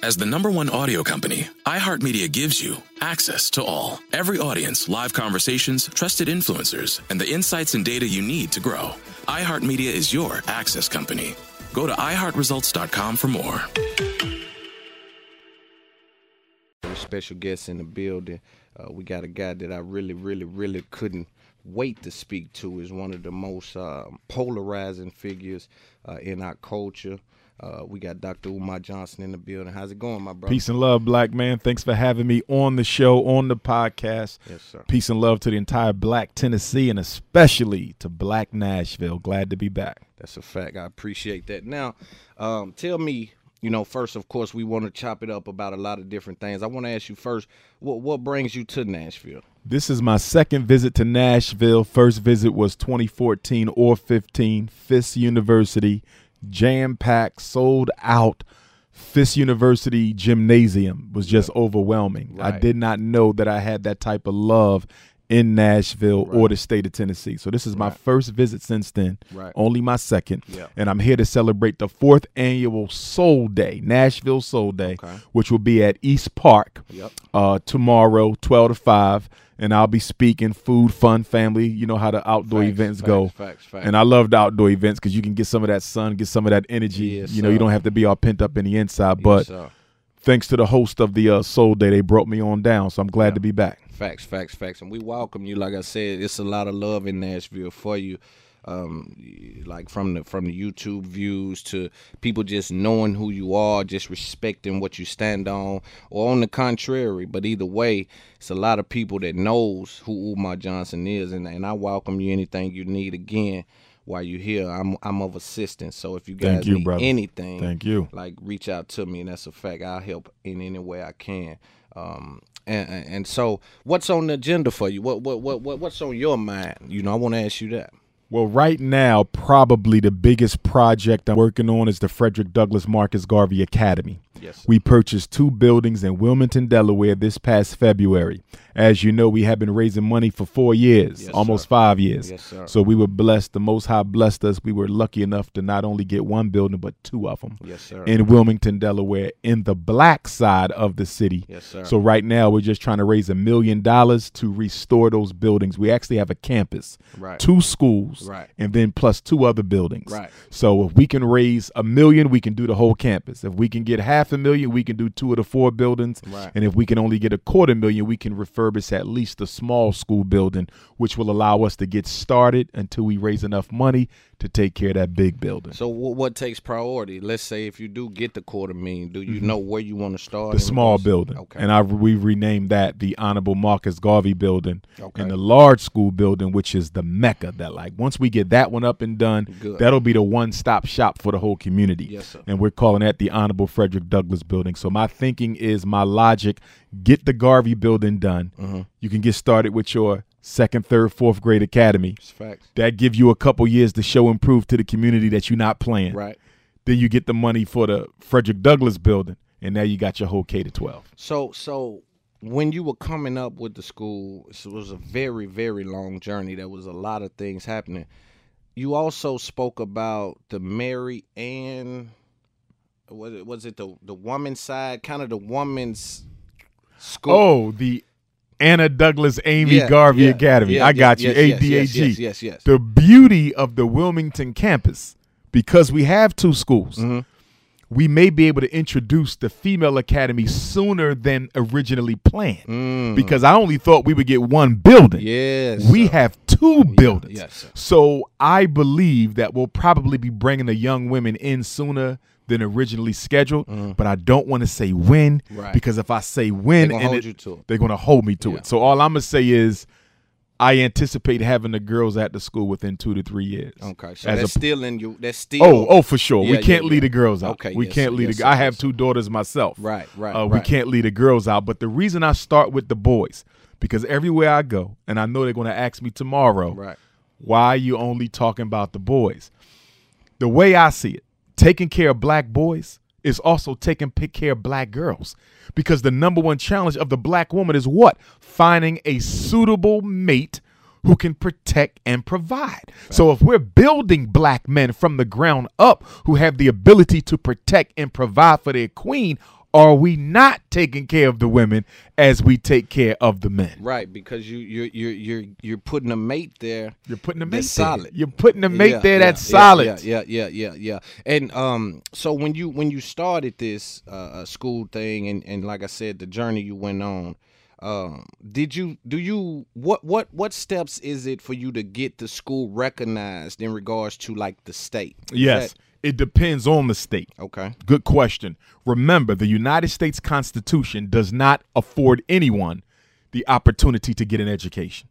As the number one audio company, iHeartMedia gives you access to all. Every audience, live conversations, trusted influencers, and the insights and data you need to grow. iHeartMedia is your access company. Go to iHeartResults.com for more. Special guests in the building. Uh, we got a guy that I really, really, really couldn't wait to speak to. Is one of the most uh, polarizing figures uh, in our culture. Uh, we got Dr. Umar Johnson in the building. How's it going, my brother? Peace and love, black man. Thanks for having me on the show, on the podcast. Yes, sir. Peace and love to the entire black Tennessee and especially to black Nashville. Glad to be back. That's a fact. I appreciate that. Now, um, tell me, you know, first, of course, we want to chop it up about a lot of different things. I want to ask you first, what what brings you to Nashville? This is my second visit to Nashville. First visit was 2014 or 15, Fisk University jam packed, sold out. Fisk University gymnasium was just overwhelming. Right. I did not know that I had that type of love in Nashville right. or the state of Tennessee. So this is my first visit since then, right. only my second. Yep. And I'm here to celebrate the fourth annual Soul Day, Nashville Soul Day, okay. which will be at East Park yep. uh, tomorrow, 12 to 5 and I'll be speaking food, fun, family. You know how the outdoor facts, events facts, go. Facts, and I love the outdoor events because you can get some of that sun, get some of that energy. Yes, you know, sir. you don't have to be all pent up in the inside. But yes, thanks to the host of the uh, Soul Day, they brought me on down. So I'm glad yeah. to be back. Facts, facts, facts. And we welcome you. Like I said, it's a lot of love in Nashville for you um, like from the from the YouTube views to people just knowing who you are, just respecting what you stand on, or on the contrary. But either way, it's a lot of people that knows who Umar Johnson is, and, and I welcome you anything you need again while you're here. I'm I'm of assistance. So if you guys Thank you, need brother. anything, Thank you. Like reach out to me, and that's a fact. I'll help in any way I can. Um, and, and so, what's on the agenda for you? What what what what's on your mind? You know, I want to ask you that. Well, right now, probably the biggest project I'm working on is the Frederick Douglass Marcus Garvey Academy. Yes. We purchased two buildings in Wilmington, Delaware this past February. As you know, we have been raising money for four years, yes, almost sir. five years. Yes, sir. So we were blessed. The Most High blessed us. We were lucky enough to not only get one building, but two of them yes, sir. in Wilmington, Delaware, in the black side of the city. Yes, sir. So right now, we're just trying to raise a million dollars to restore those buildings. We actually have a campus, right. two schools, right. and then plus two other buildings. Right. So if we can raise a million, we can do the whole campus. If we can get half half a million, we can do two of the four buildings. Right. And if we can only get a quarter million, we can refurbish at least the small school building, which will allow us to get started until we raise enough money to take care of that big building. So what, what takes priority? Let's say if you do get the quarter million, do you know where you want to start? Mm-hmm. the small building. Okay. And I we renamed that the Honorable Marcus Garvey building. Okay. And the large school building, which is the Mecca. That like once we get that one up and done, Good. that'll be the one stop shop for the whole community. Yes, sir. And we're calling that the Honorable Frederick Douglass building. So my thinking is my logic: get the Garvey building done. Mm-hmm. You can get started with your second, third, fourth grade academy. That give you a couple years to show and prove to the community that you're not playing. Right. Then you get the money for the Frederick Douglass building, and now you got your whole K to twelve. So so when you were coming up with the school, it was a very very long journey. There was a lot of things happening. You also spoke about the Mary Ann. Was it was it the the woman's side, kind of the woman's school? Oh, the Anna Douglass Amy Yeah, Garvey yeah, Academy. yeah, I got you. ADAG. yes, yes, yes, yes. The beauty of the Wilmington campus, because we have two schools, Mm-hmm. we may be able to introduce the female academy sooner than originally planned. Because I only thought we would get one building. Mm. Yes, We sir. have two buildings. yes, sir. So I believe that we'll probably be bringing the young women in sooner than originally scheduled, but I don't want to say when Mm. Right. because if I say when, they're going to hold it, you to it. They're to hold me to Yeah. it. So all I'm gonna say is, I anticipate having the girls at the school within two to three years. Okay, so that's a- still in you. That's still. Oh, oh, for sure. Yeah, we can't yeah. leave the girls out. Okay, we yes, can't leave yes, the. I have two daughters myself. Right, right, Uh, We can't leave the girls out. But the reason I start with the boys, because everywhere I go, and I know they're going to ask me tomorrow, Right. why are you only talking about the boys? The way I see it, taking care of black boys is also taking care of black girls. Because the number one challenge of the black woman is what? Finding a suitable mate who can protect and provide. So if we're building black men from the ground up who have the ability to protect and provide for their queen, are we not taking care of the women as we take care of the men? Right, because you you're you're you're you're putting a mate there. You're putting a mate solid. You're putting a mate Yeah, there yeah, that's yeah, solid. Yeah, yeah, yeah, yeah, yeah. And um, so when you when you started this uh, uh, school thing, and and like I said, the journey you went on, um, did you do you what what what steps is it for you to get the school recognized in regards to like the state? Yes, that- it depends on the state. okay. Good question. Remember, the United States Constitution does not afford anyone the opportunity to get an education.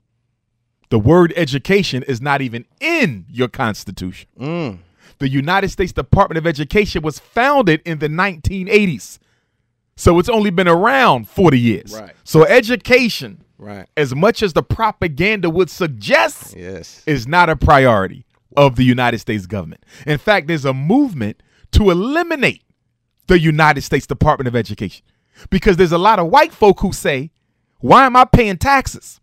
The word education is not even in your Constitution. Mm. The United States Department of Education was founded in the 1980s. So it's only been around 40 years. Right. So education, Right. as much as the propaganda would suggest, Yes. is not a priority of the United States government. In fact, there's a movement to eliminate the United States Department of Education because there's a lot of white folk who say, Why am I paying taxes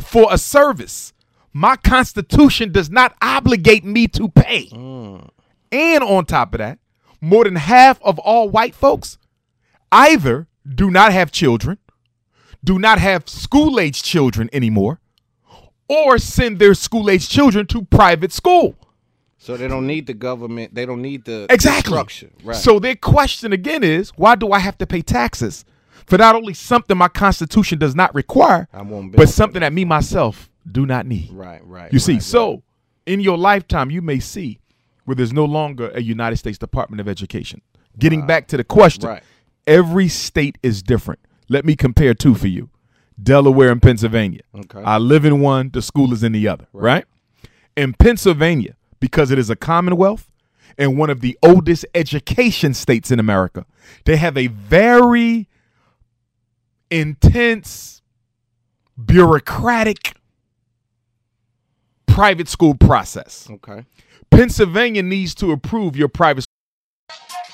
for a service my Constitution does not obligate me to pay? Mm. And on top of that, more than half of all white folks either do not have children, do not have school age children anymore, or send their school age children to private school. So they don't need the government. They don't need the Exactly. structure. Right. So their question again is why do I have to pay taxes for not only something my constitution does not require, but something that me myself do not need? right. Right. You see, right, so in your lifetime, you may see where there's no longer a United States Department of Education. Getting uh, back to the question, Right. every state is different. Let me compare two for you Delaware and Pennsylvania. Okay. I live in one, the school is in the other, right? In Pennsylvania, because it is a commonwealth and one of the oldest education states in America, they have a very intense, bureaucratic private school process. Okay. Pennsylvania needs to approve your private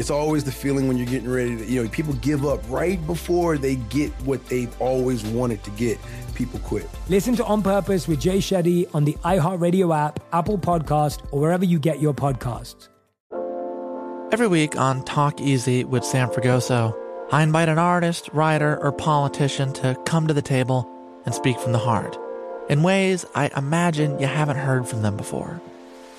It's always the feeling when you're getting ready to, you know, people give up right before they get what they've always wanted to get. People quit. Listen to On Purpose with Jay Shetty on the iHeartRadio app, Apple Podcast, or wherever you get your podcasts. Every week on Talk Easy with Sam Fragoso, I invite an artist, writer, or politician to come to the table and speak from the heart in ways I imagine you haven't heard from them before.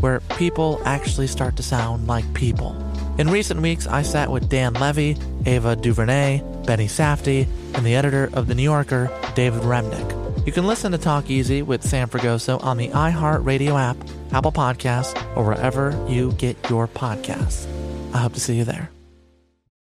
where people actually start to sound like people. In recent weeks, I sat with Dan Levy, Ava DuVernay, Benny Safdie, and the editor of The New Yorker, David Remnick. You can listen to Talk Easy with Sam Fragoso on the iHeartRadio app, Apple Podcasts, or wherever you get your podcasts. I hope to see you there.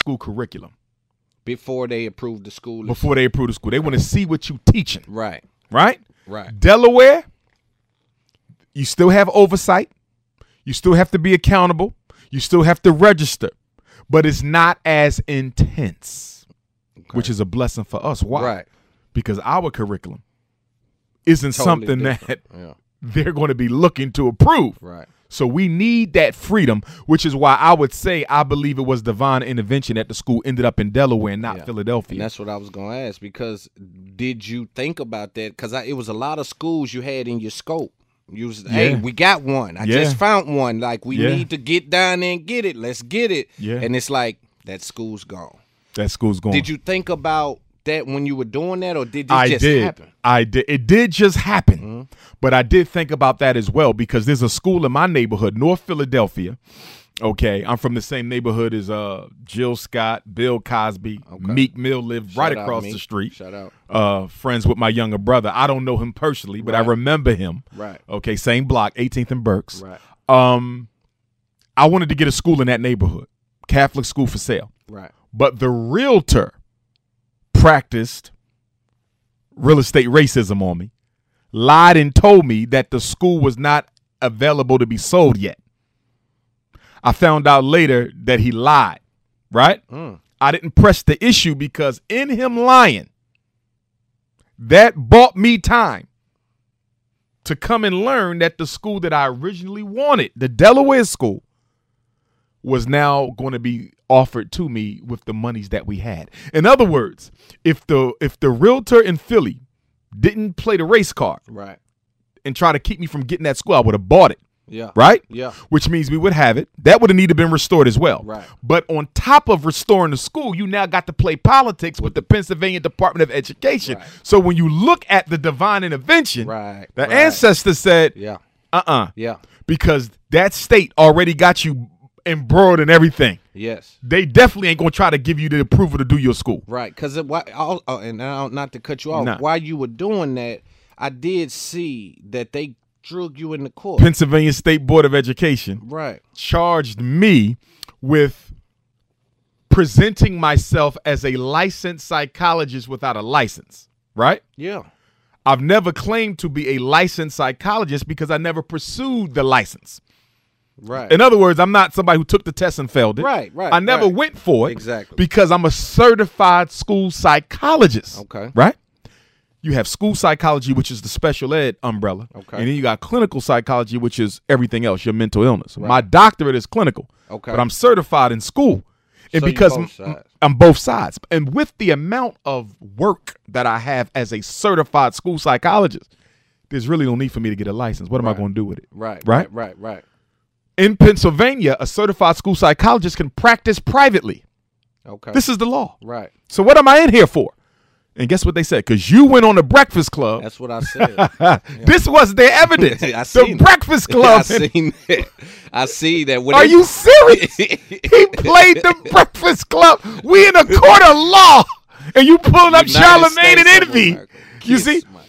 School curriculum Before they approve the school. before they approve the school. They want to see what you teaching. Right. Right? Right. Delaware, you still have oversight. You still have to be accountable. You still have to register. But it's not as intense, which is a blessing for us. Why? Right. Because our curriculum isn't Totally something different. that Yeah. they're going to be looking to approve. Right. So we need that freedom, which is why I would say I believe it was divine intervention that the school ended up in Delaware and not Yeah. Philadelphia. And that's what I was going to ask because did you think about that? Because it was a lot of schools you had in your scope. You was, hey, we got one. I Yeah. just found one. Like we Yeah. need to get down there and get it. Let's get it. Yeah. And it's like that school's gone. that school's gone. Did you think about that when you were doing that, or did it I just did. happen? I did. It did just happen. Mm-hmm. But I did think about that as well because there's a school in my neighborhood, North Philadelphia. Okay, I'm from the same neighborhood as uh Jill Scott, Bill Cosby, Meek Mill lived right Shout across the street. Shout out. Uh, friends with my younger brother. I don't know him personally, but I remember him. Right. Okay, same block, 18th and Berks. Right. Um, I wanted to get a school in that neighborhood, Catholic school for sale. Right. But the realtor practiced real estate racism on me, lied and told me that the school was not available to be sold yet. I found out later that he lied, right? Mm. I didn't press the issue because in him lying, that bought me time to come and learn that the school that I originally wanted, the Delaware school, was now going to be offered to me with the monies that we had. In other words, if the if the realtor in Philly didn't play the race card Right. and try to keep me from getting that school, I would have bought it. Yeah. Right? Yeah. Which means we would have it. That would have needed to been restored as well. Right. But on top of restoring the school, you now got to play politics with the Pennsylvania Department of Education. Right. So when you look at the divine intervention, Right. the right. ancestor said, Yeah. uh-uh. Yeah. Because that state already got you embroiled in everything. Yes. They definitely ain't gonna try to give you the approval to do your school. Right, because oh, oh, and now not to cut you off, Nah. while you were doing that, I did see that they drug you in the court. Pennsylvania State Board of Education Right. charged me with presenting myself as a licensed psychologist without a license, right? Yeah. I've never claimed to be a licensed psychologist because I never pursued the license. Right. In other words, I'm not somebody who took the test and failed it. Right, right, I never right. went for it. Exactly. Because I'm a certified school psychologist. Okay. Right? You have school psychology, which is the special ed umbrella. Okay. And then you got clinical psychology, which is everything else, your mental illness. Right. My doctorate is clinical. Okay. But I'm certified in school. And So because both m- sides. I'm both sides. And with the amount of work that I have as a certified school psychologist, there's really no need for me to get a license. What am I going to do with it? Right. Right? Right. Right. In Pennsylvania, a certified school psychologist can practice privately. Okay. This is the law. Right. So what am I in here for? And guess what they said? Because you went on the Breakfast Club. That's what I said. this was their evidence. I the it. Breakfast I Club. seen that. I see that. When Are they- you serious? he played the Breakfast Club. We in a court of law, and you pulling up United Charlemagne and States of Envy. You see, my-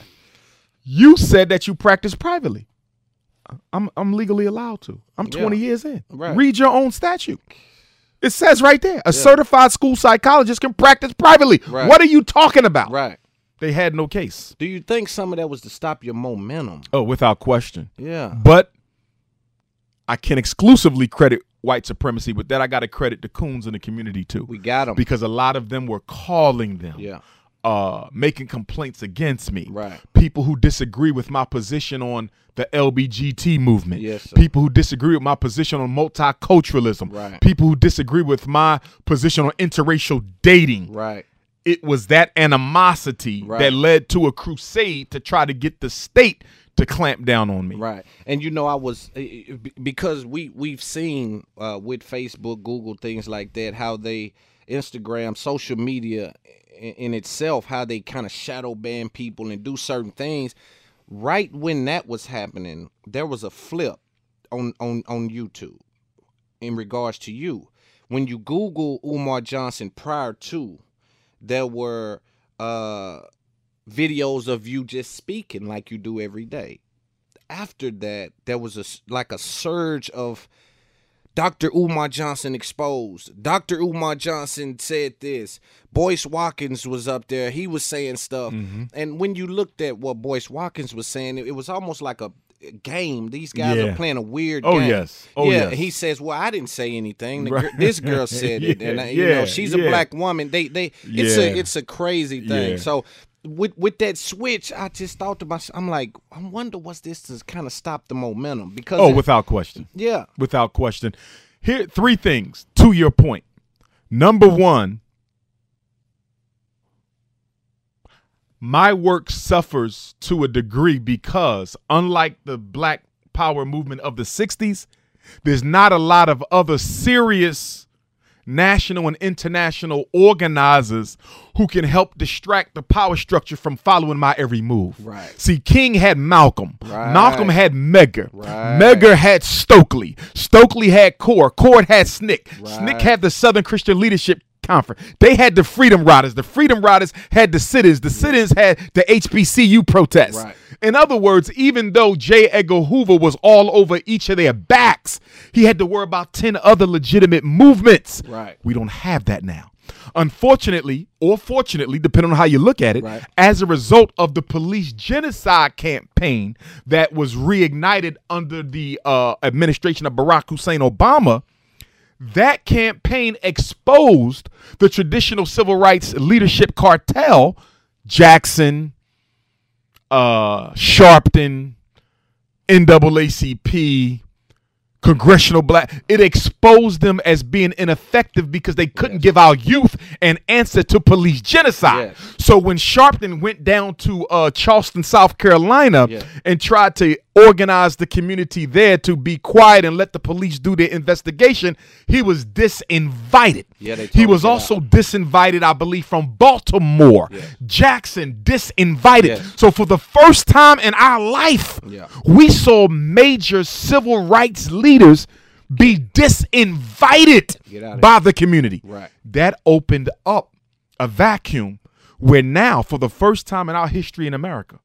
you said that you practice privately. I'm I'm legally allowed to. I'm Yeah. 20 years in. Right. Read your own statute. It says right there, a certified school psychologist can practice privately. Right. What are you talking about? Right. They had no case. Do you think some of that was to stop your momentum? Oh, without question. Yeah. But I can exclusively credit white supremacy. With that, I got to credit the coons in the community too. We got them because a lot of them were calling them. Yeah. Uh, making complaints against me. Right. People who disagree with my position on the LBGT movement. Yes, sir. People who disagree with my position on multiculturalism. Right. People who disagree with my position on interracial dating. Right. It was that animosity Right. that led to a crusade to try to get the state to clamp down on me. Right. And you know, I was eh, eh, be- because we we've seen uh, with Facebook, Google, things like that, how they Instagram, social media in, in itself, how they kind of shadow ban people and do certain things. Right when that was happening, there was a flip on on on YouTube in regards to you. When you Google Umar Johnson prior to, there were uh videos of you just speaking like you do every day. After that, there was a like a surge of Dr. Umar Johnson exposed. Dr. Umar Johnson said this. Boyce Watkins was up there. He was saying stuff. Mm-hmm. And when you looked at what Boyce Watkins was saying, it, it was almost like a game. These guys Yeah. are playing a weird Oh, game. yes. Oh, yeah. yes. He says, "Well, I didn't say anything. Right. This girl said it, and I, you know yeah, she's a black woman. They, they, it's Yeah. a, it's a crazy thing. Yeah. So with with that switch, I just thought to myself, I'm like, I wonder what's this to kind of stop the momentum because Oh, it- without question. yeah, Without question. Here three things to your point. Number 1, my work suffers to a degree because unlike the black power movement of the 60s, there's not a lot of other serious national and international organizers who can help distract the power structure from following my every move. Right. See, King had Malcolm. Right. Malcolm had Medgar. Right. Medgar had Stokely. Stokely had Core. Core had SNCC. Right. SNCC had the Southern Christian Leadership Conference. They had the Freedom Riders. The Freedom Riders had the sit-ins. The sit-ins had the HBCU protests. Right. In other words, even though J. Edgar Hoover was all over each of their backs, he had to worry about 10 other legitimate movements. Right. We don't have that now. Unfortunately, or fortunately, depending on how you look at it, Right. as a result of the police genocide campaign that was reignited under the uh, administration of Barack Hussein Obama, that campaign exposed the traditional civil rights leadership cartel, Jackson, uh, Sharpton, NAACP, Congressional Black. It exposed them as being ineffective because they couldn't give our youth an answer to police genocide. So when Sharpton went down to uh, Charleston, South Carolina, Yeah. and tried to organize the community there to be quiet and let the police do their investigation, he was disinvited. Yeah, they he was also disinvited, I believe, from Baltimore. Jackson disinvited. Yes. So for the first time in our life, Yeah. we saw major civil rights leaders be disinvited by the community. Right. That opened up a vacuum where now, for the first time in our history in America,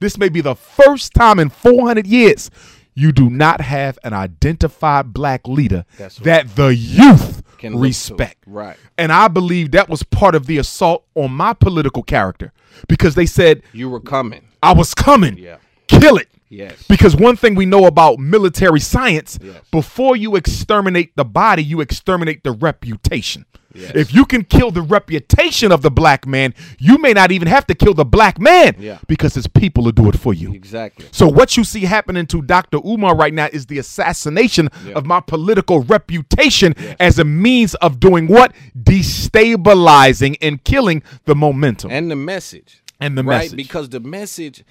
this may be the first time in 400 years, you do not have an identified black leader right. that the youth Can respect. Right. And I believe that was part of the assault on my political character because they said You were coming. I was coming. Yeah. Kill it. Yes. Because one thing we know about military science, Yes. before you exterminate the body, you exterminate the reputation. Yes. If you can kill the reputation of the black man, you may not even have to kill the black man Yeah. because his people will do it for you. Exactly. So what you see happening to Dr. Umar right now is the assassination Yeah. of my political reputation as a means of doing what? Destabilizing and killing the momentum. And the message. And the right? message. Because the message,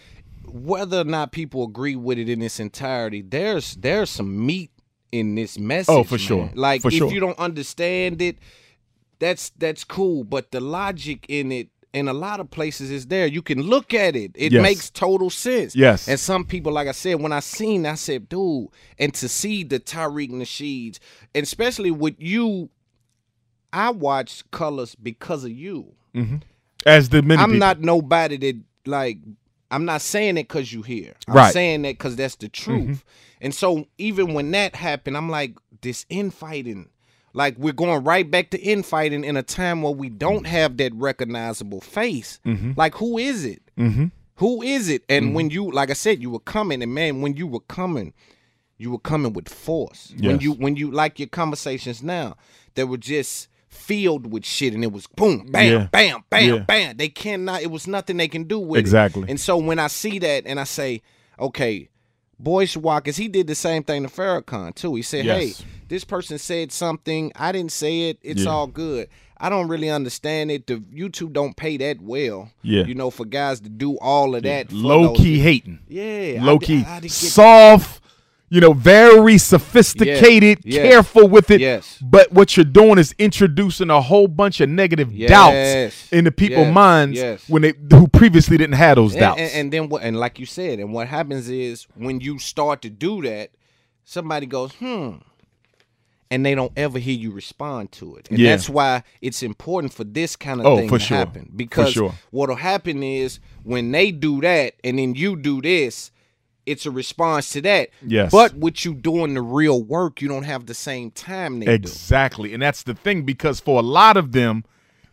whether or not people agree with it in its entirety, there's there's some meat in this oh, message. Oh, for man. sure. Like For if sure. you don't understand it, that's that's cool. But the logic in it in a lot of places is there. You can look at it. It Yes. makes total sense. Yes. And some people, like I said, when I seen, I said, dude, and to see the Tariq Nasheeds, and especially with you, I watched Colors because of you. Mm-hmm. As the many I'm people. not nobody that like. I'm not saying it because you here. I'm Right. saying that because that's the truth. Mhm. And so even when that happened, I'm like, this infighting. Like we're going right back to infighting in a time where we don't have that recognizable face. Mhm. Like who is it? Mm-hmm. Who is it? And when you, like I said, you were coming, and man, when you were coming, you were coming with force. When you, when you, like your conversations now, that were just filled with shit, and it was boom, bam, Yeah. bam, bam, Yeah. bam. They cannot. It was nothing they can do with Exactly. it. And so when I see that, and I say, okay, Boyce Watkins, he did the same thing to Farrakhan too. He said, Yes. hey, this person said something. I didn't say it. It's Yeah. all good. I don't really understand it. The YouTube don't pay that well. Yeah. You know, for guys to do all of that. low those- key hating. Yeah. Low I- key. I- I soft, you know, very sophisticated, Yes. careful with it. Yes. But what you're doing is introducing a whole bunch of negative Yes. doubts into people's Yes. minds Yes. when they who previously didn't have those And, doubts. and, and then what? And like you said, and what happens is when you start to do that, somebody goes, hmm, and they don't ever hear you respond to it. And Yeah. that's why it's important for this kind of Oh, thing to sure. happen. Because sure. what'll happen is when they do that and then you do this, it's a response to that. Yes. But with you doing the real work, you don't have the same time they do. Exactly. And that's the thing because for a lot of them,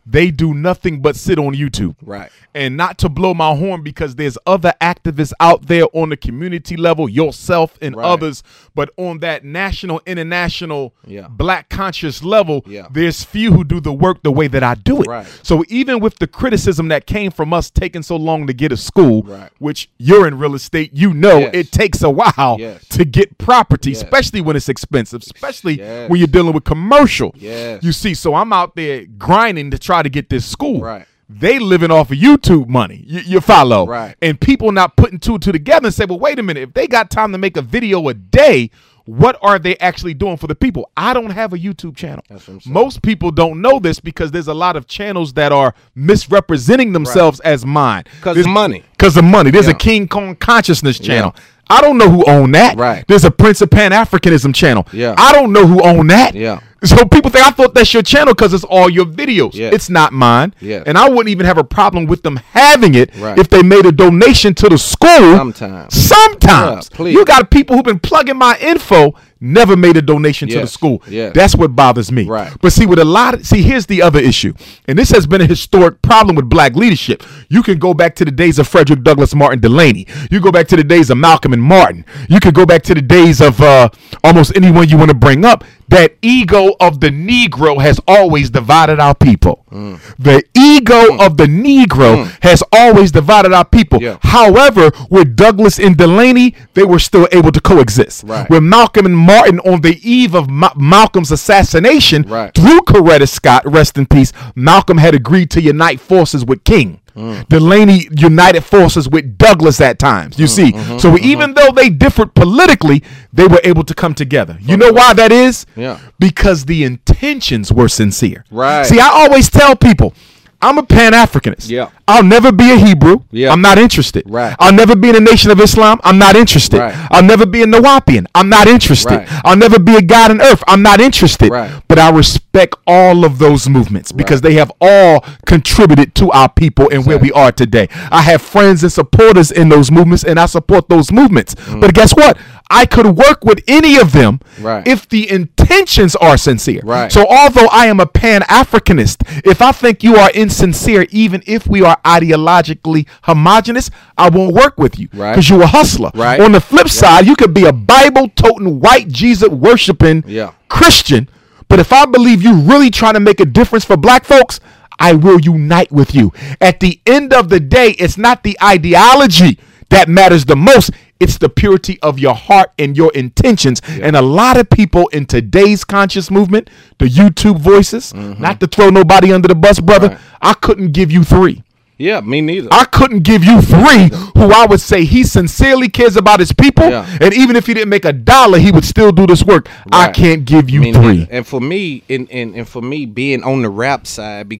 they do nothing but sit on YouTube. Right. And not to blow my horn because there's other activists out there on the community level, yourself and Right. others, but on that national, international, Yeah. black conscious level, Yeah. there's few who do the work the way that I do it. Right. So even with the criticism that came from us taking so long to get a school, Right. which you're in real estate, you know Yes. it takes a while Yes. to get property, Yes. especially when it's expensive, especially when you're dealing with commercial. Yes. You see, so I'm out there grinding to try to get this school. Right. They living off of YouTube money. You, you follow. Right. And people not putting two two together and say, well, wait a minute. If they got time to make a video a day what are they actually doing for the people? I don't have a YouTube channel. Most people don't know this because there's a lot of channels that are misrepresenting themselves as mine. 'Cause of money. Because of money. There's Yeah. a King Kong consciousness channel. I don't know who owned that. Right. There's a Prince of Pan Africanism channel. Yeah. I don't know who owned that. Yeah. So people think I thought that's your channel because it's all your videos. Yeah. It's not mine. Yeah. And I wouldn't even have a problem with them having it Right. if they made a donation to the school. Sometimes. Sometimes. Yeah, please. you got people who've been plugging my info, never made a donation to the school. Yes. That's what bothers me. Right. But see, with a lot of see, here's the other issue, and this has been a historic problem with black leadership. You can go back to the days of Frederick Douglass Martin Delany. You go back to the days of Malcolm and Martin. You can go back to the days of uh, almost anyone you want to bring up. That ego of the Negro has always divided our people. Mm. The ego of the Negro has always divided our people. Yeah. However, with Douglass and Delany, they were still able to coexist. Right. With Malcolm and Martin on the eve of Ma- Malcolm's assassination, Right. through Coretta Scott, rest in peace, Malcolm had agreed to unite forces with King. Mm. Delany united forces with Douglass at times. You see, mhm, so even though they differed politically, they were able to come together. You know why that is? Yeah. Because the intentions were sincere. Right. See, I always tell people, I'm a Pan Africanist. Yeah. I'll never be a Hebrew. Yeah. I'm not interested. Right. I'll never be in the Nation of Islam. I'm not interested. Right. I'll never be a Nuwaubian. I'm not interested. Right. I'll never be a God on earth. I'm not interested. Right. But I respect all of those movements because they have all contributed to our people and where we are today. I have friends and supporters in those movements and I support those movements. Mm. But guess what? I could work with any of them Right. if the intentions are sincere. Right. So although I am a Pan Africanist, if I think you are insincere, even if we are ideologically homogenous, I won't work with you Right. because you're a hustler. Right. On the flip side, you could be a Bible toting, white Jesus worshiping Yeah. Christian, but if I believe you really trying to make a difference for black folks, I will unite with you. At the end of the day, it's not the ideology that matters the most. It's the purity of your heart and your intentions. And a lot of people in today's conscious movement, the YouTube voices, mm-hmm. not to throw nobody under the bus, brother, I couldn't give you three. Yeah, me neither. I couldn't give you three who I would say he sincerely cares about his people. Yeah. And even if he didn't make a dollar, he would still do this work. I can't give you Me three. neither. And for me, and, and, and for me, being on the rap side, be-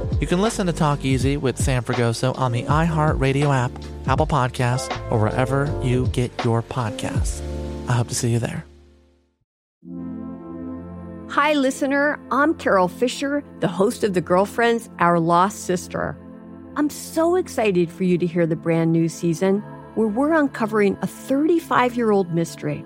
You can listen to Talk Easy with Sam Fragoso on the iHeartRadio app, Apple Podcasts, or wherever you get your podcasts. I hope to see you there. Hi, listener. I'm Carol Fisher, the host of The Girlfriends, Our Lost Sister. I'm so excited for you to hear the brand new season where we're uncovering a 35 year old mystery.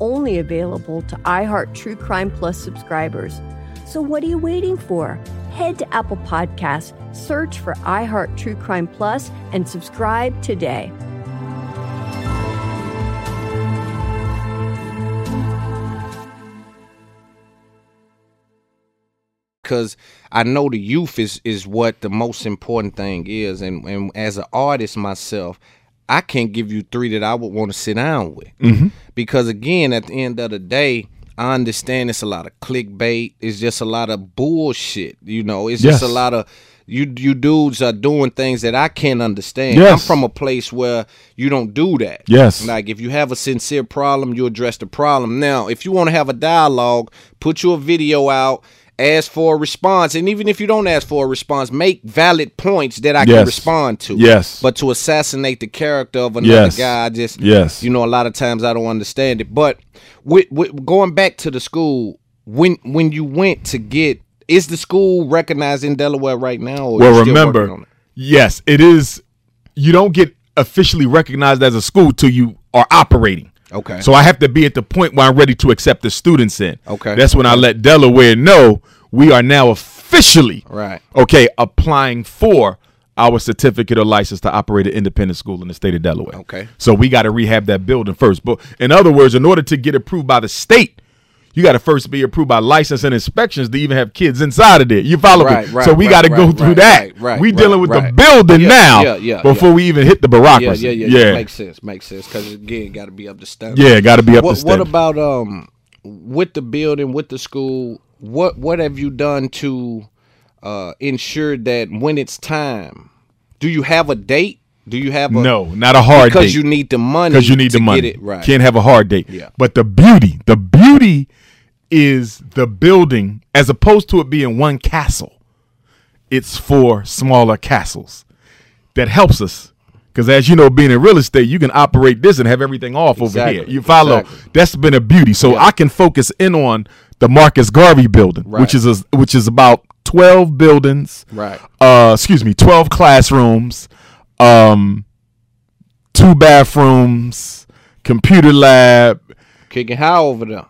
only available to iHeart True Crime Plus subscribers. So, what are you waiting for? Head to Apple Podcasts, search for iHeart True Crime Plus, and subscribe today. because I know the youth is is what the most important thing is, and and as an artist myself, I can't give you three that I would want to sit down with Mhm. because again, at the end of the day. I understand it's a lot of clickbait. It's just a lot of bullshit. You know, it's just a lot of you you dudes are doing things that I can't understand. I'm from a place where you don't do that. Yes. Like if you have a sincere problem, you address the problem. Now, if you want to have a dialogue, put your video out, ask for a response, and even if you don't ask for a response, make valid points that I can respond to. Yes. But to assassinate the character of another Yes. guy, I just Yes. you know, a lot of times I don't understand it. But with, with going back to the school, when when you went to get is the school recognized in Delaware right now? Or well, still working on remember, it? yes, it is. You don't get officially recognized as a school till you are operating. Okay. So I have to be at the point where I'm ready to accept the students in. Okay. That's when I let Delaware know we are now officially Right. Okay, applying for our certificate or license to operate an independent school in the state of Delaware. Okay. So we got to rehab that building first. But in other words, in order to get approved by the state, you got to first be approved by license and inspections to even have kids inside of there. You follow Right, me? right, so we right, got to go through that. right, we dealing with the building Yeah, now yeah, yeah, before yeah. we even hit the Yeah, bureaucracy. yeah, yeah, yeah. Makes sense. Makes sense. Because again, got to be up to standard. Yeah, gotta be up to what, standard. What about um with the building, with the school? What what have you done to uh ensure that when it's time, do you have a date? Do you have a No, not a hard because date. you need the money Because you need to the money. Get it right. Can't have a hard date. Yeah. But the beauty, the beauty is the building, as opposed to it being one castle, it's for smaller castles. That helps us. Because as you know, being in real estate, you can operate this and have everything off over here. You follow? exactly. That's been a beauty. So I can focus in on the Marcus Garvey building, Right. which is a, which is about twelve buildings. Right. Uh, excuse me, twelve classrooms, um, two bathrooms, computer lab. Kicking high over there?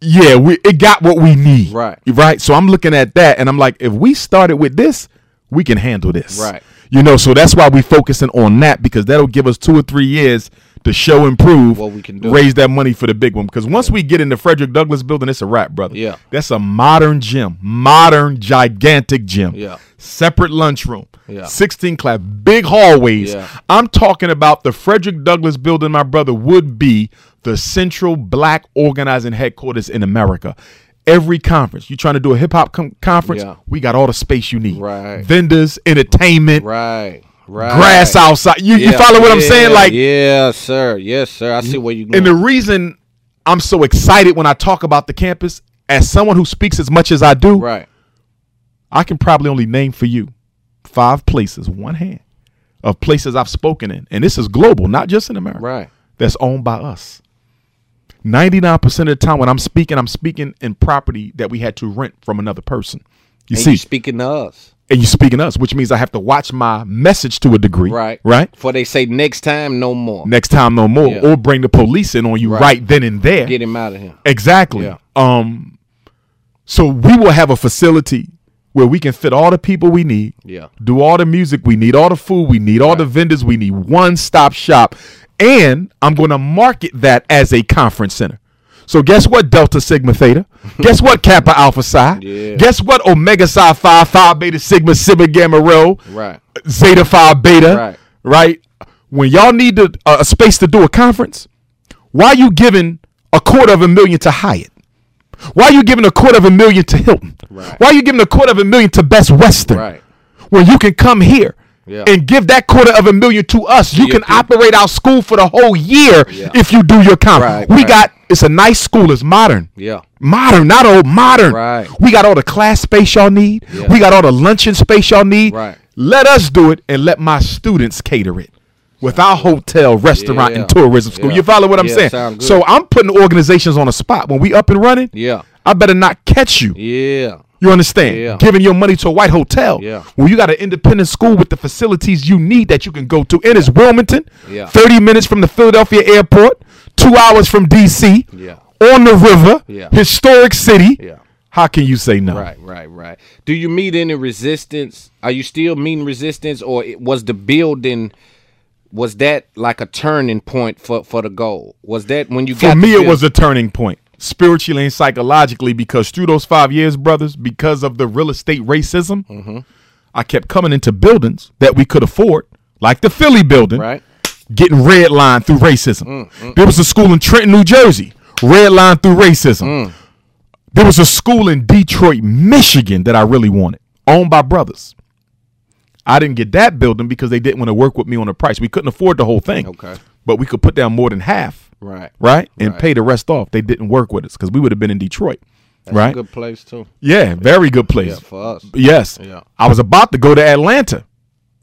Yeah, we it got what we need. Right. Right. So I'm looking at that and I'm like, if we started with this, we can handle this. Right. You know, so that's why we focusing on that because that'll give us two or three years to show improve, prove What we can do. raise that money for the big one. Because once we get in the Frederick Douglass building, it's a wrap, brother. Yeah. That's a modern gym, modern, gigantic gym. Yeah. Separate lunchroom. Yeah. 16 class, big hallways. Yeah. I'm talking about the Frederick Douglass building, my brother, would be the central black organizing headquarters in America. Every conference, You're trying to do a hip hop com- conference, Yeah. we got all the space you need. Right. Vendors, entertainment, Right. Right. grass outside. You, you follow what I'm saying? Like, yeah, sir. Yes, sir. I see where you going. and the reason I'm so excited when I talk about the campus, as someone who speaks as much as I do, right. I can probably only name for you five places, one hand, of places I've spoken in. And this is global, not just in America. Right. That's owned by us. 99% of the time when I'm speaking, I'm speaking in property that we had to rent from another person. You and see, you speaking to us. And you speaking us, which means I have to watch my message to a degree. Right. Right. For they say next time, no more. Next time, no more, Yeah. or bring the police in on you Right. right, then and there. Get him out of here. Exactly. Yeah. Um. So we will have a facility where we can fit all the people we need. Yeah. Do all the music we need, all the food we need, all the vendors we need. One stop shop, and I'm going to market that as a conference center. So guess what, Delta Sigma Theta? guess what, Kappa Alpha Psi? Yeah. Guess what, Omega Psi Phi Phi Beta Sigma Sigma Gamma Rho? Right. Zeta Phi Beta. Right. Right. When y'all need to, uh, a space to do a conference, why you giving a quarter of a million to Hyatt? Why are you giving a quarter of a million to Hilton? Right. Why you giving a quarter of a million to Best Western? Right. When you can come here Yeah. and give that quarter of a million to us, you can operate our school for the whole year Yeah. if you do your conference. Right, we right. got it's a nice school, it's modern. Yeah. Modern, not old, modern. Right. We got all the class space y'all need. Yeah. We got all the luncheon space y'all need. Right. Let us do it and let my students cater it with our hotel, restaurant, Yeah. and tourism school. Yeah. You follow what I'm Yeah, saying? So I'm putting organizations on a spot. When we up and running, Yeah. I better not catch you. Yeah. You understand? Yeah. Giving your money to a white hotel. Yeah. Well, you got an independent school with the facilities you need that you can go to. And it's Wilmington. Yeah. 30 minutes from the Philadelphia airport, two hours from DC, Yeah. on the river, Yeah. historic city. Yeah. How can you say no? Right, right, right. Do you meet any resistance? Are you still meeting resistance, or was the building? Was that like a turning point for for the goal? Was that when you got For me, it was a turning point, spiritually and psychologically, because through those five years, brothers, because of the real estate racism, Mm-hmm. I kept coming into buildings that we could afford, like the Philly building, right. getting redlined through racism. Mm, There was a school in Trenton, New Jersey, redlined through racism. Mm. There was a school in Detroit, Michigan that I really wanted, owned by brothers. I didn't get that building because they didn't want to work with me on the price. We couldn't afford the whole thing. Okay. But we could put down more than half. Right. Right? And Right. pay the rest off. They didn't work with us because we would have been in Detroit. That's right? a good place too. Yeah, very good place. Yeah, for us. Yes. Yeah. I was about to go to Atlanta.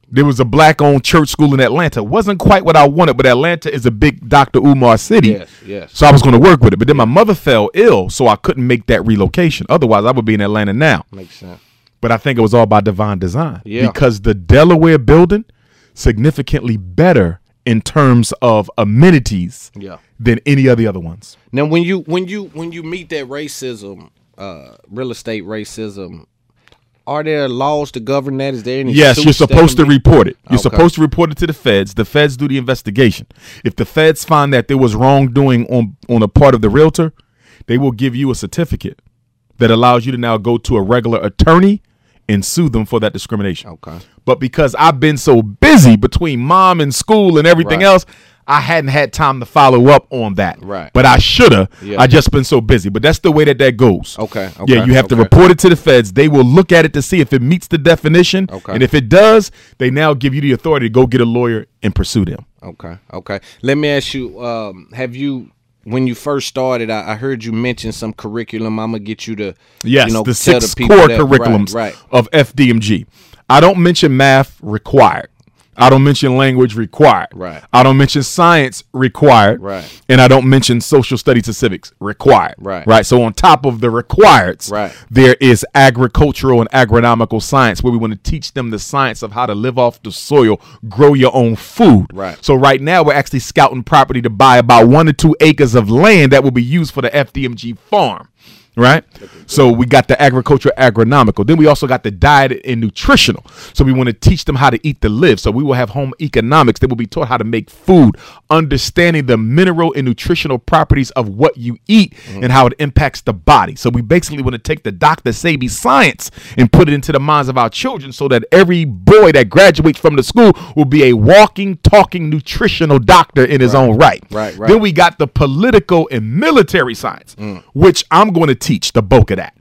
There was a black owned church school in Atlanta. Wasn't quite what I wanted, but Atlanta is a big Dr. Umar city. Yes, yes. So I was going to work with it. But then my mother fell ill, so I couldn't make that relocation. Otherwise, I would be in Atlanta now. Makes sense. But I think it was all by divine design. Yeah. Because the Delaware building, significantly better in terms of amenities Yeah. than any of the other ones. Now, when you when you when you meet that racism, uh, real estate racism, are there laws to govern that? Is there any? Yes, you're supposed to be- report it. You're Okay. supposed to report it to the feds. The feds do the investigation. If the feds find that there was wrongdoing on on the part of the realtor, they will give you a certificate that allows you to now go to a regular attorney and sue them for that discrimination. Okay. But because I've been so busy between mom and school and everything Right. else, I hadn't had time to follow up on that. Right. But I shoulda. Yeah. I just been so busy. But that's the way that that goes. Okay, yeah, you have to report it to the feds. They will look at it to see if it meets the definition. Okay. And if it does, they now give you the authority to go get a lawyer and pursue them. Okay. Okay. Let me ask you: um, Have you, when you first started, I, I heard you mention some curriculum. I'm gonna get you to, Yes, you know, the six people core that- curriculums Right. right. of FDMG. I don't mention math required. I don't mention language required. Right. I don't mention science required. Right. And I don't mention social studies and civics required. Right. Right. So on top of the requireds, Right. there is agricultural and agronomical science where we want to teach them the science of how to live off the soil, grow your own food. Right. So right now we're actually scouting property to buy about one to two acres of land that will be used for the FDMG farm. Right? So we got the agricultural agronomical. Then we also got the diet and nutritional. So we want to teach them how to eat to live. So we will have home economics. They will be taught how to make food, understanding the mineral and nutritional properties of what you eat mm-hmm. and how it impacts the body. So we basically want to take the Dr. Sebi science and put it into the minds of our children so that every boy that graduates from the school will be a walking, talking nutritional doctor in his own right. Right, right. Then we got the political and military science, mm. which I'm going to teach the bulk of that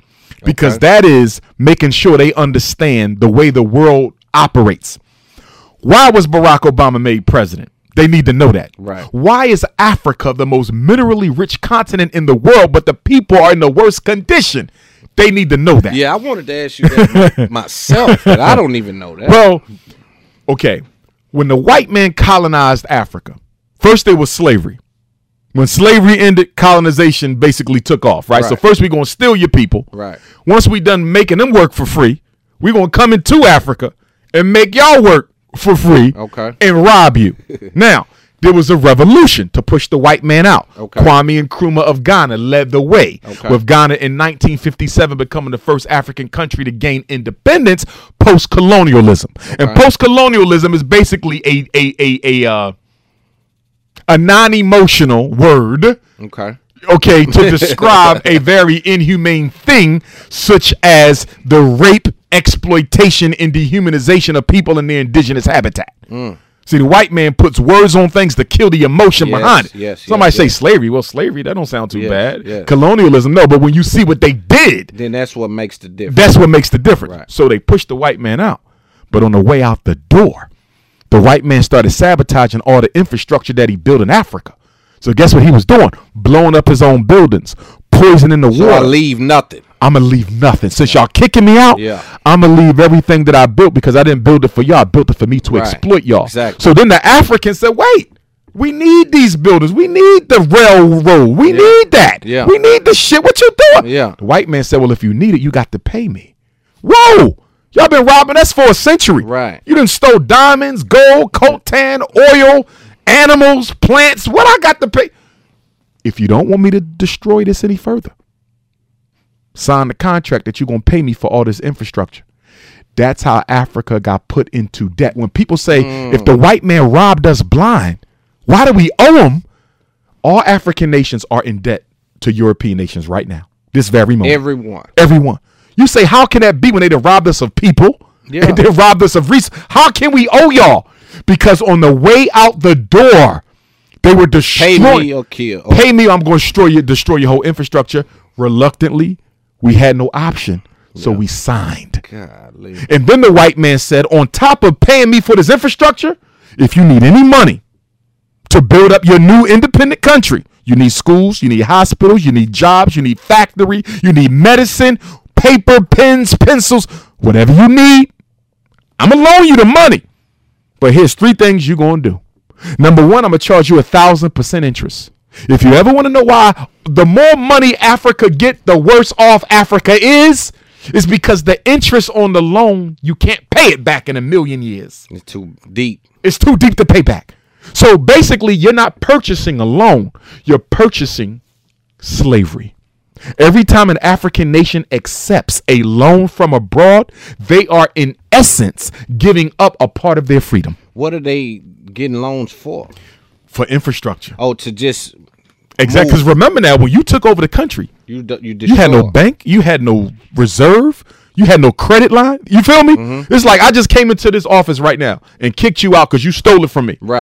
because Okay. that is making sure they understand the way the world operates. Why was Barack Obama made president? They need to know that. Right. Why is Africa the most minerally rich continent in the world, but the people are in the worst condition? They need to know that. Yeah, I wanted to ask you that myself, but I don't even know that. Well, okay. When the white man colonized Africa, first there was slavery. When slavery ended, colonization basically took off, right? So first we're gonna steal your people. Right. Once we done making them work for free, we're gonna come into Africa and make y'all work for free Okay. and rob you. now, there was a revolution to push the white man out. Okay. Kwame Nkrumah of Ghana led the way, Okay. with Ghana in 1957 becoming the first African country to gain independence post colonialism. And post colonialism is basically a a a a uh, a non emotional word Okay. okay, to describe a very inhumane thing, such as the rape, exploitation, and dehumanization of people in their indigenous habitat. Mm. See, the white man puts words on things to kill the emotion Yes, behind it. yes, Somebody yes, say yes. slavery. Well, slavery, that don't sound too Yes, bad. Colonialism, no. But when you see what they did, Then that's what makes the difference. that's what makes the difference. Right. So they pushed the white man out. But on the way out the door, the white man started sabotaging all the infrastructure that he built in Africa. So guess what he was doing? Blowing up his own buildings, poisoning the so I water. leave nothing. I'm gonna leave nothing. Since y'all kicking me out, Yeah. I'm gonna leave everything that I built because I didn't build it for y'all. I built it for me to Right. exploit y'all. Exactly. So then the Africans said, "Wait, we need these buildings. We need the railroad. We need that. Yeah. We need the shit. What you doing?" Yeah. The white man said, "Well, if you need it, you got to pay me." Whoa! Y'all been robbing us for a century. Right. You done stole diamonds, gold, coltan, oil, animals, plants. What I got to pay? If you don't want me to destroy this any further, sign the contract that you're going to pay me for all this infrastructure. That's how Africa got put into debt. When people say, if the hmm. white man robbed us blind, why do we owe him? All African nations are in debt to European nations right now, this very moment. Everyone. Everyone. You say, how can that be when they done robbed us of people? Yeah. And they robbed us of resources. How can we owe y'all? Because on the way out the door, they were Pay me or kill. Pay me, I'm going to destroy your destroy your whole infrastructure. Reluctantly, we had no option, so we signed. Golly. And then the white man said, on top of paying me for this infrastructure, if you need any money to build up your new independent country, you need schools, you need hospitals, you need jobs, you need factory, you need medicine, paper, pens, pencils, whatever you need. I'm gonna loan you the money. But here's three things you're gonna do. Number one, I'm gonna charge you a thousand percent interest. If you ever want to know why the more money Africa get, the worse off Africa is, is because the interest on the loan, you can't pay it back in a million years. It's too deep. It's too deep to pay back. So basically, you're not purchasing a loan, you're purchasing slavery. Every time an African nation accepts a loan from abroad, they are in essence giving up a part of their freedom What are they getting loans for? for infrastructure. Oh, to just Exactly. Because remember now, when you took over the country, you d- you you had no bank, you had no reserve, you had no credit line. You feel me? Mm-hmm. It's like I just came into this office right now and kicked you out because you stole it from me. Right.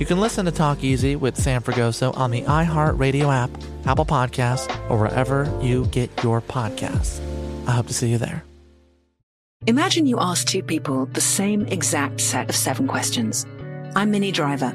You can listen to Talk Easy with Sam Fragoso on the iHeartRadio app, Apple Podcasts, or wherever you get your podcasts. I hope to see you there. Imagine you ask two people the same exact set of seven questions. I'm Minnie Driver,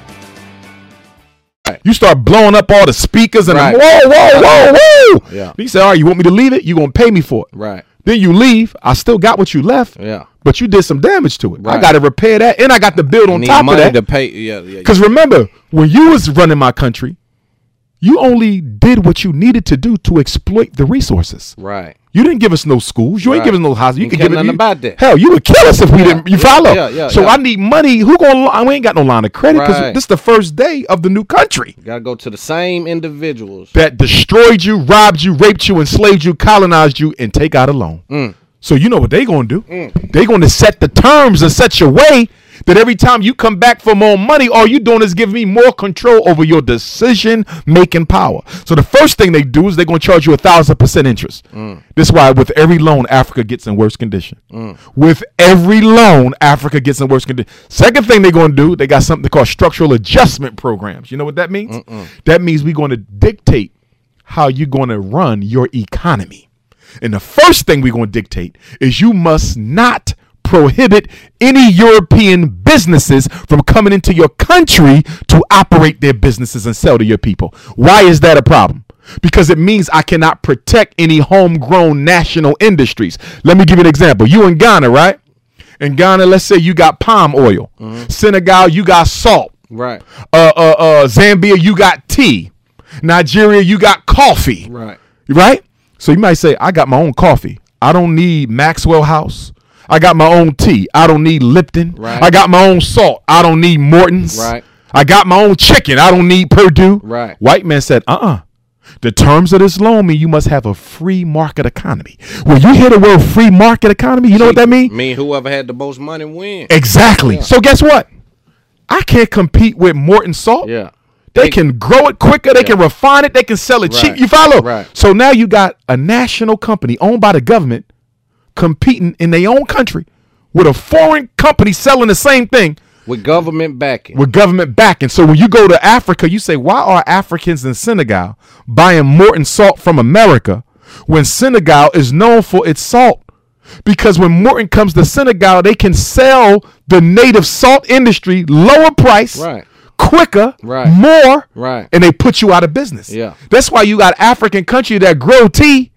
You start blowing up all the speakers and Right. whoa, whoa, whoa, whoa. Yeah. He said, "All right, you want me to leave it? You're gonna pay me for it?" Right. Then you leave. I still got what you left. Yeah. But you did some damage to it. I got to repair that, and I got to build on top of that. to pay. Yeah, yeah. Because remember, when you was running my country, you only did what you needed to do to exploit the resources. Right. You didn't give us no schools. You ain't Right. give us no houses. You Ain't could care give it. nothing you- about that. Hell, you would kill us if we didn't. You yeah, follow? yeah, yeah, so yeah. I need money. Who gonna? I ain't got no line of credit because Right. this is the first day of the new country You Got to go to the same individuals. that destroyed you, robbed you, raped you, enslaved you, colonized you, and take out a loan. Mm. So you know what they gonna do? They gonna set the terms in such a way that every time you come back for more money, all you're doing is giving me more control over your decision making power. So the first thing they do is they're gonna charge you a thousand percent interest. Mm. This is why with every loan, Africa gets in worse condition. Mm. With every loan, Africa gets in worse condition. Second thing they're gonna do, they got something called structural adjustment programs. You know what that means? That means we're gonna dictate how you're gonna run your economy. And the first thing we're going to dictate is you must not prohibit any European businesses from coming into your country to operate their businesses and sell to your people. Why is that a problem? Because it means I cannot protect any homegrown national industries. Let me give you an example. You in Ghana, right? In Ghana, let's say you got palm oil. Senegal, you got salt. Right. Uh, uh, uh, Zambia, you got tea. Nigeria, you got coffee. Right. Right? So you might say, I got my own coffee. I don't need Maxwell House. I got my own tea. I don't need Lipton. Right. I got my own salt. I don't need Morton's. Right. I got my own chicken. I don't need Perdue. Right. White man said, uh uh The terms of this loan mean you must have a free market economy. When you hear the word free market economy, you know what that means? Me, whoever had the most money win. Exactly. Yeah. So guess what? I can't compete with Morton Salt. Yeah. They can grow it quicker. They can refine it. They can sell it cheap. You follow? Right. So now you got a national company owned by the government competing in their own country with a foreign company selling the same thing With government backing. with government backing. So when you go to Africa, you say, why are Africans in Senegal buying Morton salt from America when Senegal is known for its salt? Because when Morton comes to Senegal, they can sell the native salt industry lower price, Right. quicker, Right. more, Right. and they put you out of business. Yeah. That's why you got African country that grow tea,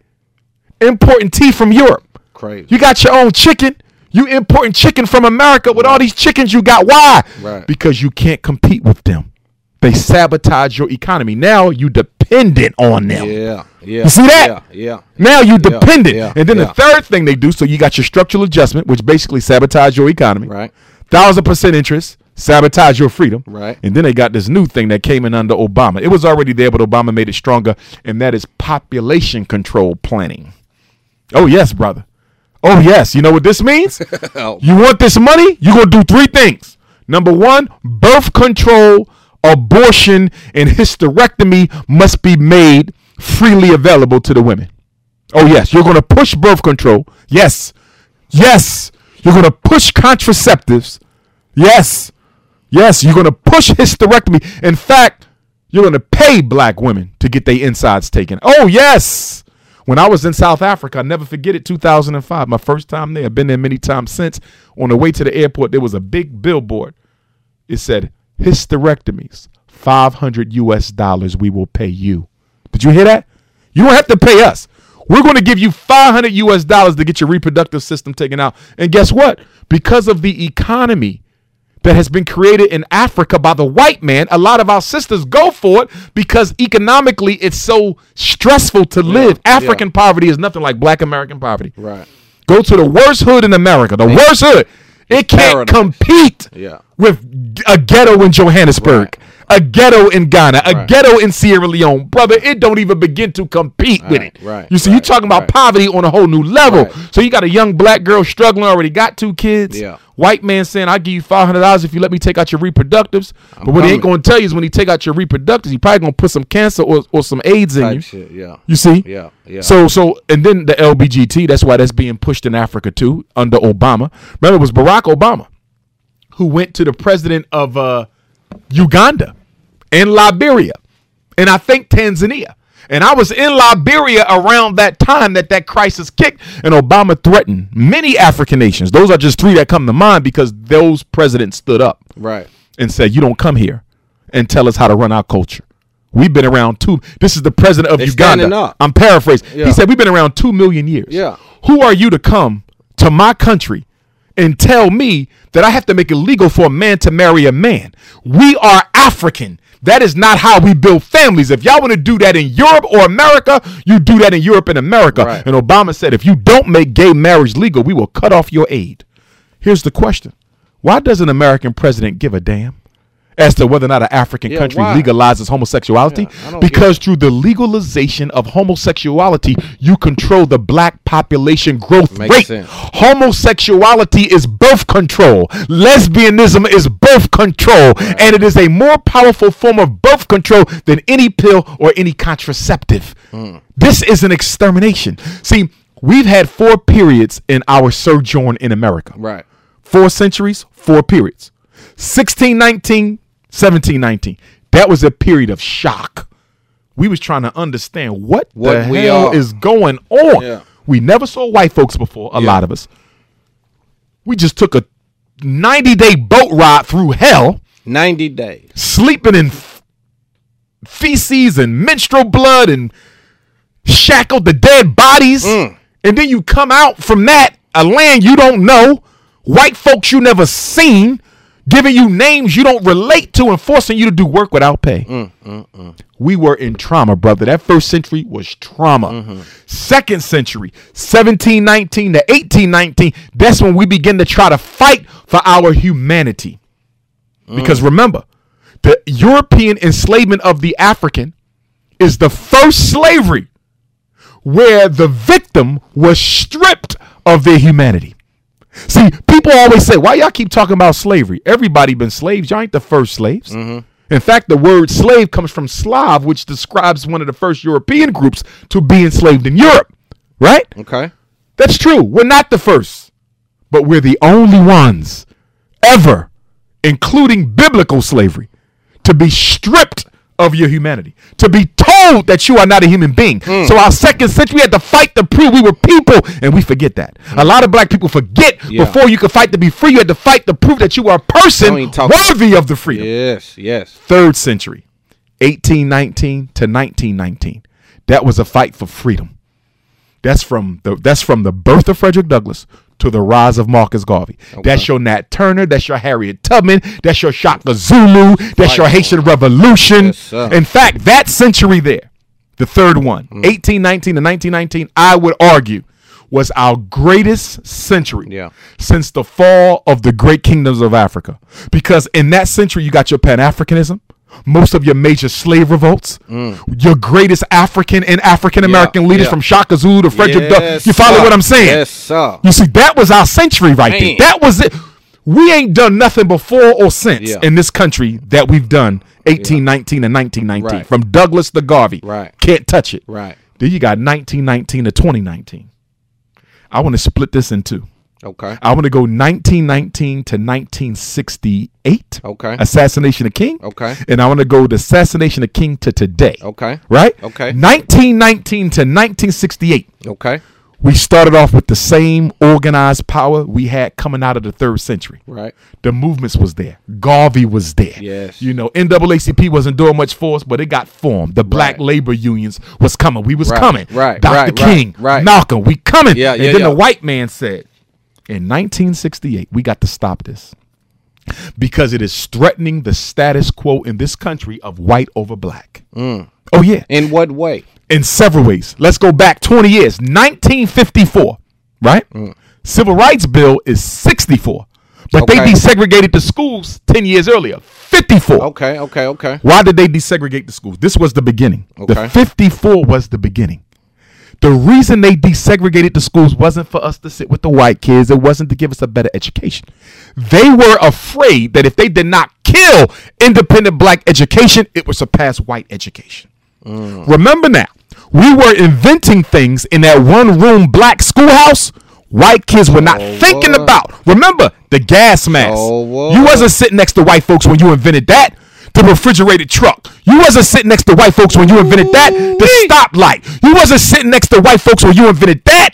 importing tea from Europe. Crazy. You got your own chicken. You importing chicken from America with all these chickens you got. Why? Right. Because you can't compete with them. They sabotage your economy. Now you dependent on them. Yeah. Yeah. You see that? Yeah. Yeah. Now you Yeah, dependent. yeah, and then the third thing they do, so you got your structural adjustment, which basically sabotage your economy. Right. Thousand percent interest, sabotage your freedom. Right. And then they got this new thing that came in under Obama. It was already there, but Obama made it stronger, and that is population control planning. Oh yes, brother. Oh yes. You know what this means? Oh. You want this money? You're going to do three things. Number one, birth control, abortion, and hysterectomy must be made freely available to the women. Oh, yes. You're going to push birth control. Yes. Yes. You're going to push contraceptives. Yes. Yes. You're going to push hysterectomy. In fact, you're going to pay black women to get their insides taken. Oh, yes. When I was in South Africa, I never forget it, 2005, my first time there. I've been there many times since. On the way to the airport, there was a big billboard. It said, hysterectomies, 500 US dollars we will pay you. Did you hear that? You don't have to pay us. We're going to give you 500 US dollars to get your reproductive system taken out. And guess what? Because of the economy that has been created in Africa by the white man, a lot of our sisters go for it because economically it's so stressful to live. African poverty is nothing like black American poverty. Right. Go to the worst hood in America, the worst hood. It can't paradise. compete Yeah. with a ghetto in Johannesburg, a ghetto in Ghana, a Right. ghetto in Sierra Leone. Brother, it don't even begin to compete with it. right, You see, you're talking about poverty on a whole new level. Right. So you got a young black girl struggling, already got two kids. Yeah. White man saying, I'll give you $500 if you let me take out your reproductives. but what he ain't going to tell you is when he take out your reproductives, he probably going to put some cancer or, or some AIDS in you. shit. Yeah. You see? Yeah. Yeah. So so and then the LBGT, that's why that's being pushed in Africa too under Obama. Remember it was Barack Obama who went to the president of uh Uganda and Liberia and I think Tanzania. And I was in Liberia around that time that that crisis kicked, and Obama threatened many African nations. Those are just three that come to mind because those presidents stood up Right. and said, "You don't come here and tell us how to run our culture." We've been around two. This is the president of They Uganda. I'm paraphrasing. Yeah. He said, "We've been around two million years. Yeah. Who are you to come to my country and tell me that I have to make it legal for a man to marry a man? We are African. That is not how we build families. If y'all want to do that in Europe or America, you do that in Europe and America. Right. And Obama said, if you don't make gay marriage legal, we will cut off your aid. Here's the question Why does an American president give a damn as to whether or not an African Yeah, country why? legalizes homosexuality? Don't because through the legalization of homosexuality, you control the black population growth Makes rate. sense. Homosexuality is birth control. Lesbianism is birth control. And it is a more powerful form of birth control than any pill or any contraceptive. Hmm. This is an extermination. See, we've had four periods in our sojourn in America. Right. Four centuries, four periods. 1619, 1719. That was a period of shock. We was trying to understand what, What the hell are. is going on. Yeah. We never saw white folks before, a lot of us. We just took a 90 day boat ride through hell. 90 days. Sleeping in feces and menstrual blood and shackled the dead bodies. Mm. And then you come out from that, a land you don't know, white folks you never seen, giving you names you don't relate to and forcing you to do work without pay. Mm, mm, mm. We were in trauma, brother. That first century was trauma. Mm-hmm. Second century, 1719 to 1819, that's when we begin to try to fight for our humanity. Because Mm. remember, the European enslavement of the African is the first slavery where the victim was stripped of their humanity. See, people always say, "Why y'all keep talking about slavery? Everybody been slaves. Y'all ain't the first slaves." Mm-hmm. In fact, the word slave comes from Slav, which describes one of the first European groups to be enslaved in Europe. Right? Okay. That's true. We're not the first, but we're the only ones ever, including biblical slavery, to be stripped of your humanity, to be told that you are not a human being. Hmm. So our second century had to fight to prove we were people, and we forget that. A lot of black people forget Yeah. before you could fight to be free, you had to fight to prove that you are a person Don't even talk- worthy of the freedom. Yes, yes. Third century, 1819 to 1919. That was a fight for freedom. That's from the that's from the birth of Frederick Douglass to the rise of Marcus Garvey. That's your Nat Turner. That's your Harriet Tubman. That's your Shaka Zulu. That's your Haitian Revolution. sir. In fact, that century there, the third one, mm. 1819 to 1919, I would argue was our greatest century Yeah. since the fall of the great kingdoms of Africa. Because in that century, you got your Pan Africanism, most of your major slave revolts, your greatest African and African American Mm. Yeah, leaders yeah. from Shaka Zulu to Frederick Douglass. You follow sir. what I'm saying? Yes, sir. You see, that was our century right Man. there. That was it. We ain't done nothing before or since Yeah. in this country that we've done 1819 and 1919. Right. From Douglass to Garvey. Right. Can't touch it. Right. Then you got 1919 to 2019. I want to split this in two. Okay. I want to go 1919 to 1968. Okay. Assassination of King. Okay. And I want to go the assassination of King to today. Okay. Right? Okay. 1919 to 1968. Okay. We started off with the same organized power we had coming out of the third century. Right. The movements was there. Garvey was there. Yes. You know, NAACP wasn't doing much for us, but it got formed. The black labor unions was coming. We was Right, coming. right, Dr. right, King, right, right. Malcolm, we coming. Yeah, and yeah, then yeah. the white man said, in 1968, we got to stop this because it is threatening the status quo in this country of white over black. Oh, yeah. Mm. In what way? In several ways. Let's go back 20 years. 1954, right? Mm. Civil Rights Bill is 64. But they desegregated the schools 10 years earlier. 54. Okay, okay, okay. Why did they desegregate the schools? This was the beginning. Okay. The 54 was the beginning. The reason they desegregated the schools wasn't for us to sit with the white kids. It wasn't to give us a better education. They were afraid that if they did not kill independent black education, it would surpass white education. Mm. Remember now, we were inventing things in that one room black schoolhouse white kids were not oh, thinking what? about. Remember the gas oh, mask. So what? You wasn't sitting next to white folks when you invented that. The refrigerated truck. You wasn't sitting next to white folks when you invented that. The stoplight. You wasn't sitting next to white folks when you invented that.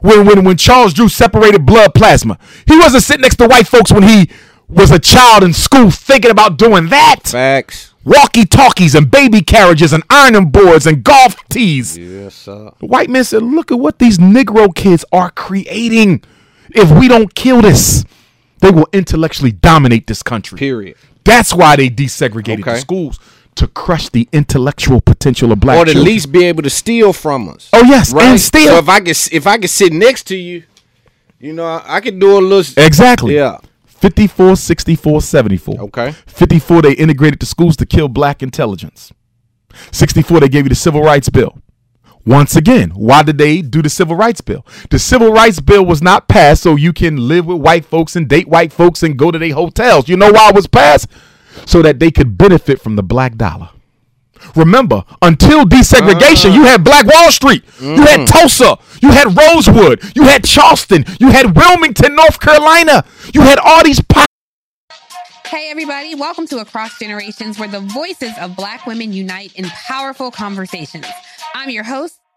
When when when Charles Drew separated blood plasma. He wasn't sitting next to white folks when he was a child in school thinking about doing that. Facts. Walkie talkies and baby carriages and ironing boards and golf tees. Yes, sir. The white man said, Look at what these Negro kids are creating. If we don't kill this, they will intellectually dominate this country. Period. That's why they desegregated the schools to crush the intellectual potential of black or to at least be able to steal from us. Oh, yes, right? and steal. So if I could, if I could sit next to you, you know, I, I could do a little. Exactly. Yeah. 54, 64, 74. Okay. 54, they integrated the schools to kill black intelligence. 64, they gave you the Civil Rights Bill. Once again, why did they do the Civil Rights Bill? The Civil Rights Bill was not passed so you can live with white folks and date white folks and go to their hotels. You know why it was passed? So that they could benefit from the black dollar. Remember, until desegregation, you uh-huh. had Black Wall Street, you had mm. Tulsa, you had Rosewood, you had Charleston, you had Wilmington, North Carolina, you had all these. Po- Hey, everybody, welcome to Across Generations, where the voices of Black women unite in powerful conversations. I'm your host,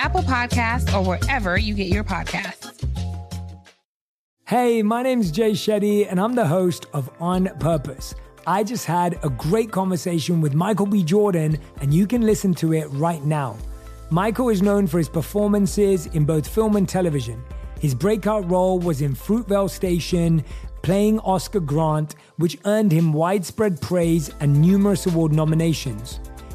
Apple Podcasts, or wherever you get your podcasts. Hey, my name's Jay Shetty, and I'm the host of On Purpose I just had a great conversation with Michael B. Jordan, and you can listen to it right now. Michael is known for his performances in both film and television. His breakout role was in Fruitvale Station, playing Oscar Grant, which earned him widespread praise and numerous award nominations.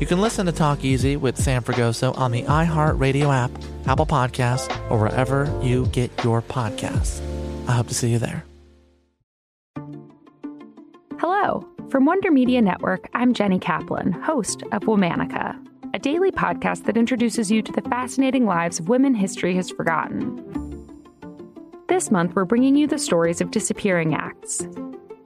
You can listen to Talk Easy with Sam Fragoso on the iHeartRadio app, Apple Podcasts, or wherever you get your podcasts. I hope to see you there. Hello. From Wonder Media Network, I'm Jenny Kaplan, host of Womanica a daily podcast that introduces you to the fascinating lives of women history has forgotten. This month, we're bringing you the stories of disappearing acts.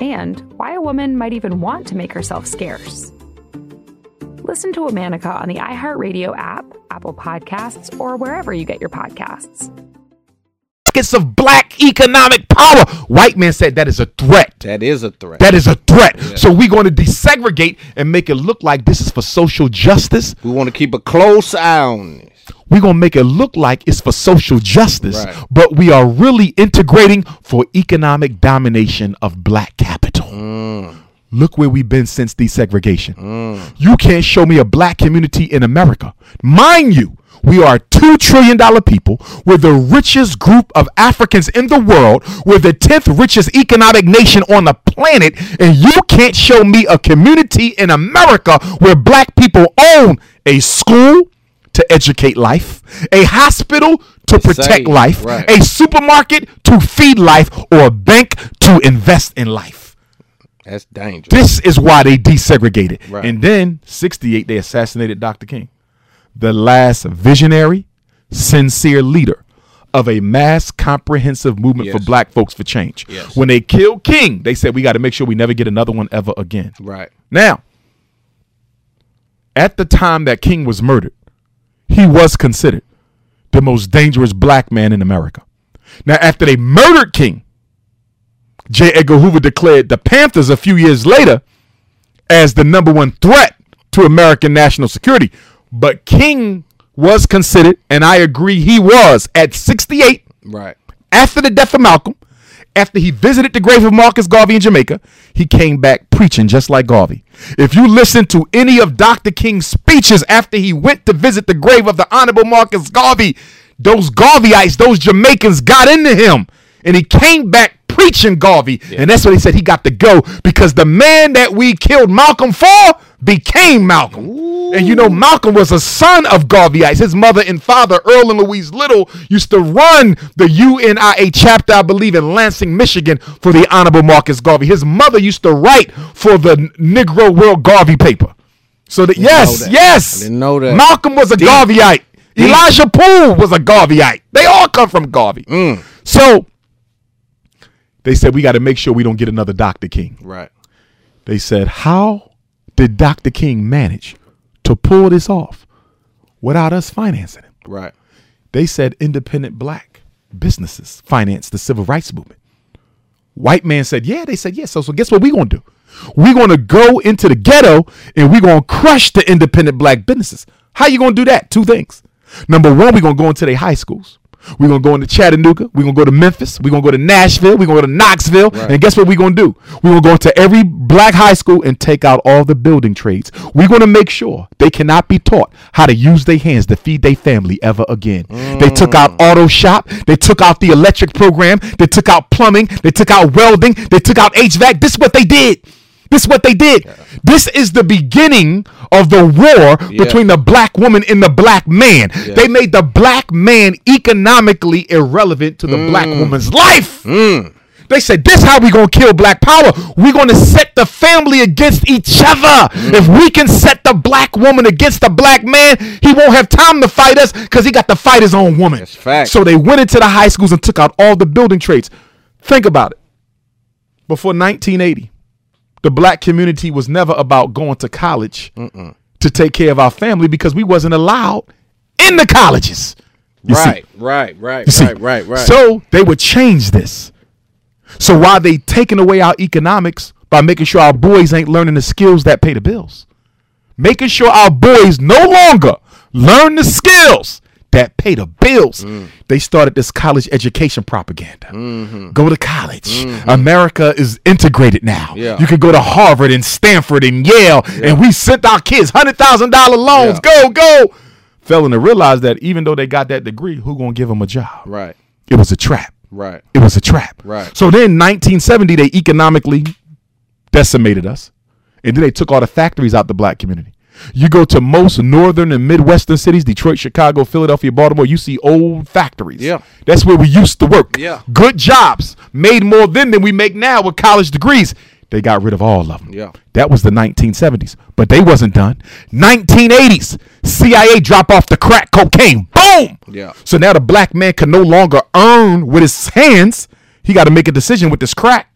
and why a woman might even want to make herself scarce. Listen to Womanica on the iHeartRadio app, Apple Podcasts, or wherever you get your podcasts pockets of black economic power. White man said that is a threat. That is a threat. That is a threat. Yeah. So we're going to desegregate and make it look like this is for social justice. We want to keep a close eye on this. We're going to make it look like it's for social justice, right. but we are really integrating for economic domination of black capital. Mm. Look where we've been since desegregation. Mm. You can't show me a black community in America. Mind you, we are a $2 trillion people. We're the richest group of Africans in the world. We're the 10th richest economic nation on the planet. And you can't show me a community in America where black people own a school to educate life, a hospital to protect life, right. a supermarket to feed life, or a bank to invest in life. That's dangerous. This is why they desegregated. Right. And then 68 they assassinated Dr. King. The last visionary, sincere leader of a mass comprehensive movement for black folks for change. Yes. When they killed King, they said we got to make sure we never get another one ever again. Right. Now, at the time that King was murdered, he was considered the most dangerous black man in America. Now, after they murdered King, J. Edgar Hoover declared the Panthers a few years later as the number one threat to American national security. But King was considered, and I agree he was, at 68 Right. after the death of Malcolm, after he visited the grave of Marcus Garvey in Jamaica, he came back preaching just like Garvey. If you listen to any of Dr. King's speeches after he went to visit the grave of the Honorable Marcus Garvey, those Garveyites, those Jamaicans got into him. And he came back preaching Garvey. And that's what he said he got to go because the man that we killed Malcolm for became Malcolm. And you know, Malcolm was a son of Garveyites. His mother and father, Earl and Louise Little, used to run the UNIA chapter, I believe, in Lansing, Michigan, for the Honorable Marcus Garvey. His mother used to write for the Negro World Garvey paper. So that yes, that. yes, I didn't know that. Malcolm was a Deep. Garveyite. Deep. Elijah Poole was a Garveyite. They all come from Garvey. Mm. So they said we got to make sure we don't get another Dr. King. Right. They said, How did Dr. King manage to pull this off without us financing him? Right. They said independent black businesses financed the civil rights movement. White man said, Yeah. They said, Yes. So, so guess what we're going to do? We're going to go into the ghetto and we're going to crush the independent black businesses. How you going to do that? Two things. Number one, we're going to go into their high schools. We're going to go into Chattanooga. We're going to go to Memphis. We're going to go to Nashville. We're going to go to Knoxville. And guess what we're going to do? We're going to go to every black high school and take out all the building trades. We're going to make sure they cannot be taught how to use their hands to feed their family ever again. They mm. took out auto shop. They took out the electric program. They took out plumbing. They took out welding. They took out HVAC. This is what they did. This is what they did. This is the beginning of the war Yeah. between the black woman and the black man. Yeah. They made the black man economically irrelevant to the mm. black woman's life. Mm. They said, this how we gonna kill black power. we gonna set the family against each other. Mm. If we can set the black woman against the black man, he won't have time to fight us because he got to fight his own woman. That's fact. So they went into the high schools and took out all the building trades. Think about it. Before 1980, the black community was never about going to college to take care of our family because we wasn't allowed in the colleges. Right, right, right, You see? right, right, right. So they would change this. So while they taking away our economics by making sure our boys ain't learning the skills that pay the bills, making sure our boys no longer learn the skills that pay the bills, Mm. they started this college education propaganda. Mm-hmm. Go to college. America is integrated now. Yeah. You can go to Harvard and Stanford and Yale, and we sent our kids hundred thousand dollar loans. Go, go. Failing to realize that even though they got that degree, who gonna give them a job? Right. It was a trap. Right. It was a trap. Right. So then 1970, they economically decimated us. And then they took all the factories out the black community. You go to most northern and midwestern cities, Detroit, Chicago, Philadelphia, Baltimore, you see old factories. Yeah. That's where we used to work. Yeah. Good jobs, made more then than we make now with college degrees. They got rid of all of them. Yeah. That was the 1970s. But they wasn't done. 1980s, CIA drop off the crack cocaine. Boom! Yeah. So now the black man can no longer earn with his hands. He got to make a decision with this crack.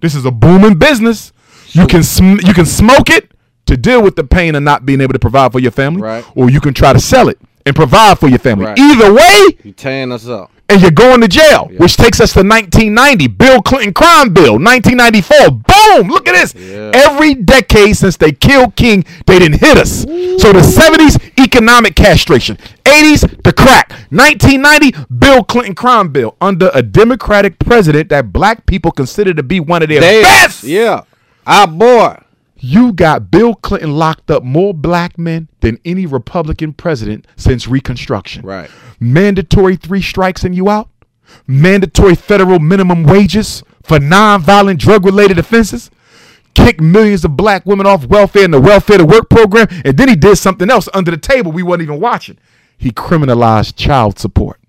This is a booming business. You can sm- you can smoke it to deal with the pain of not being able to provide for your family, Right. or you can try to sell it and provide for your family. Right. Either way, you're tearing us up. and you're going to jail, which takes us to 1990. Bill Clinton crime bill, 1994. Boom! Look at this. Every decade since they killed King, they didn't hit us. So the 70s, economic castration. 80s, the crack. 1990, Bill Clinton crime bill under a Democratic president that black people consider to be one of their They- best. Yeah. Our boy. You got Bill Clinton locked up more black men than any Republican president since Reconstruction. Right. Mandatory three strikes and you out. Mandatory federal minimum wages for nonviolent drug related offenses. Kick millions of black women off welfare and the welfare to work program. And then he did something else under the table we weren't even watching. He criminalized child support.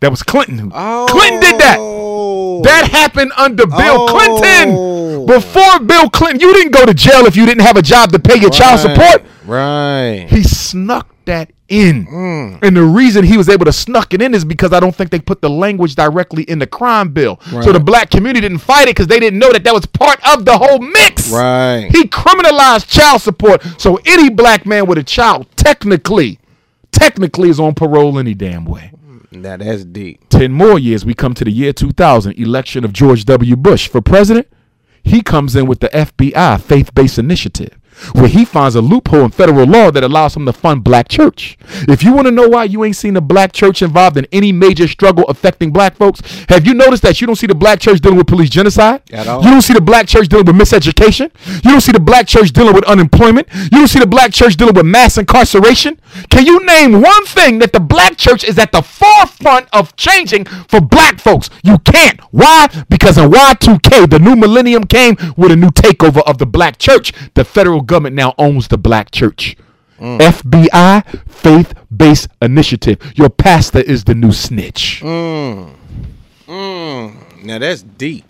That was Clinton. Who, Clinton did that. Oh. That happened under Bill Clinton. Before Bill Clinton, you didn't go to jail if you didn't have a job to pay your child support. Right. He snuck that in. Mm. And the reason he was able to snuck it in is because I don't think they put the language directly in the crime bill. So the black community didn't fight it because they didn't know that that was part of the whole mix. Right. He criminalized child support. So any black man with a child technically, technically is on parole any damn way. Now that's deep. 10 more years, we come to the year 2000, election of George W. Bush for president. He comes in with the FBI faith based initiative, where he finds a loophole in federal law that allows him to fund black church. If you want to know why you ain't seen the black church involved in any major struggle affecting black folks, have you noticed that you don't see the black church dealing with police genocide? At all. You don't see the black church dealing with miseducation. You don't see the black church dealing with unemployment. You don't see the black church dealing with mass incarceration. Can you name one thing that the black church is at the forefront of changing for black folks? You can't. Why? Because in Y2K, the new millennium came with a new takeover of the black church. The federal government now owns the black church. FBI, faith based initiative. Your pastor is the new snitch. Mm. Mm. Now that's deep.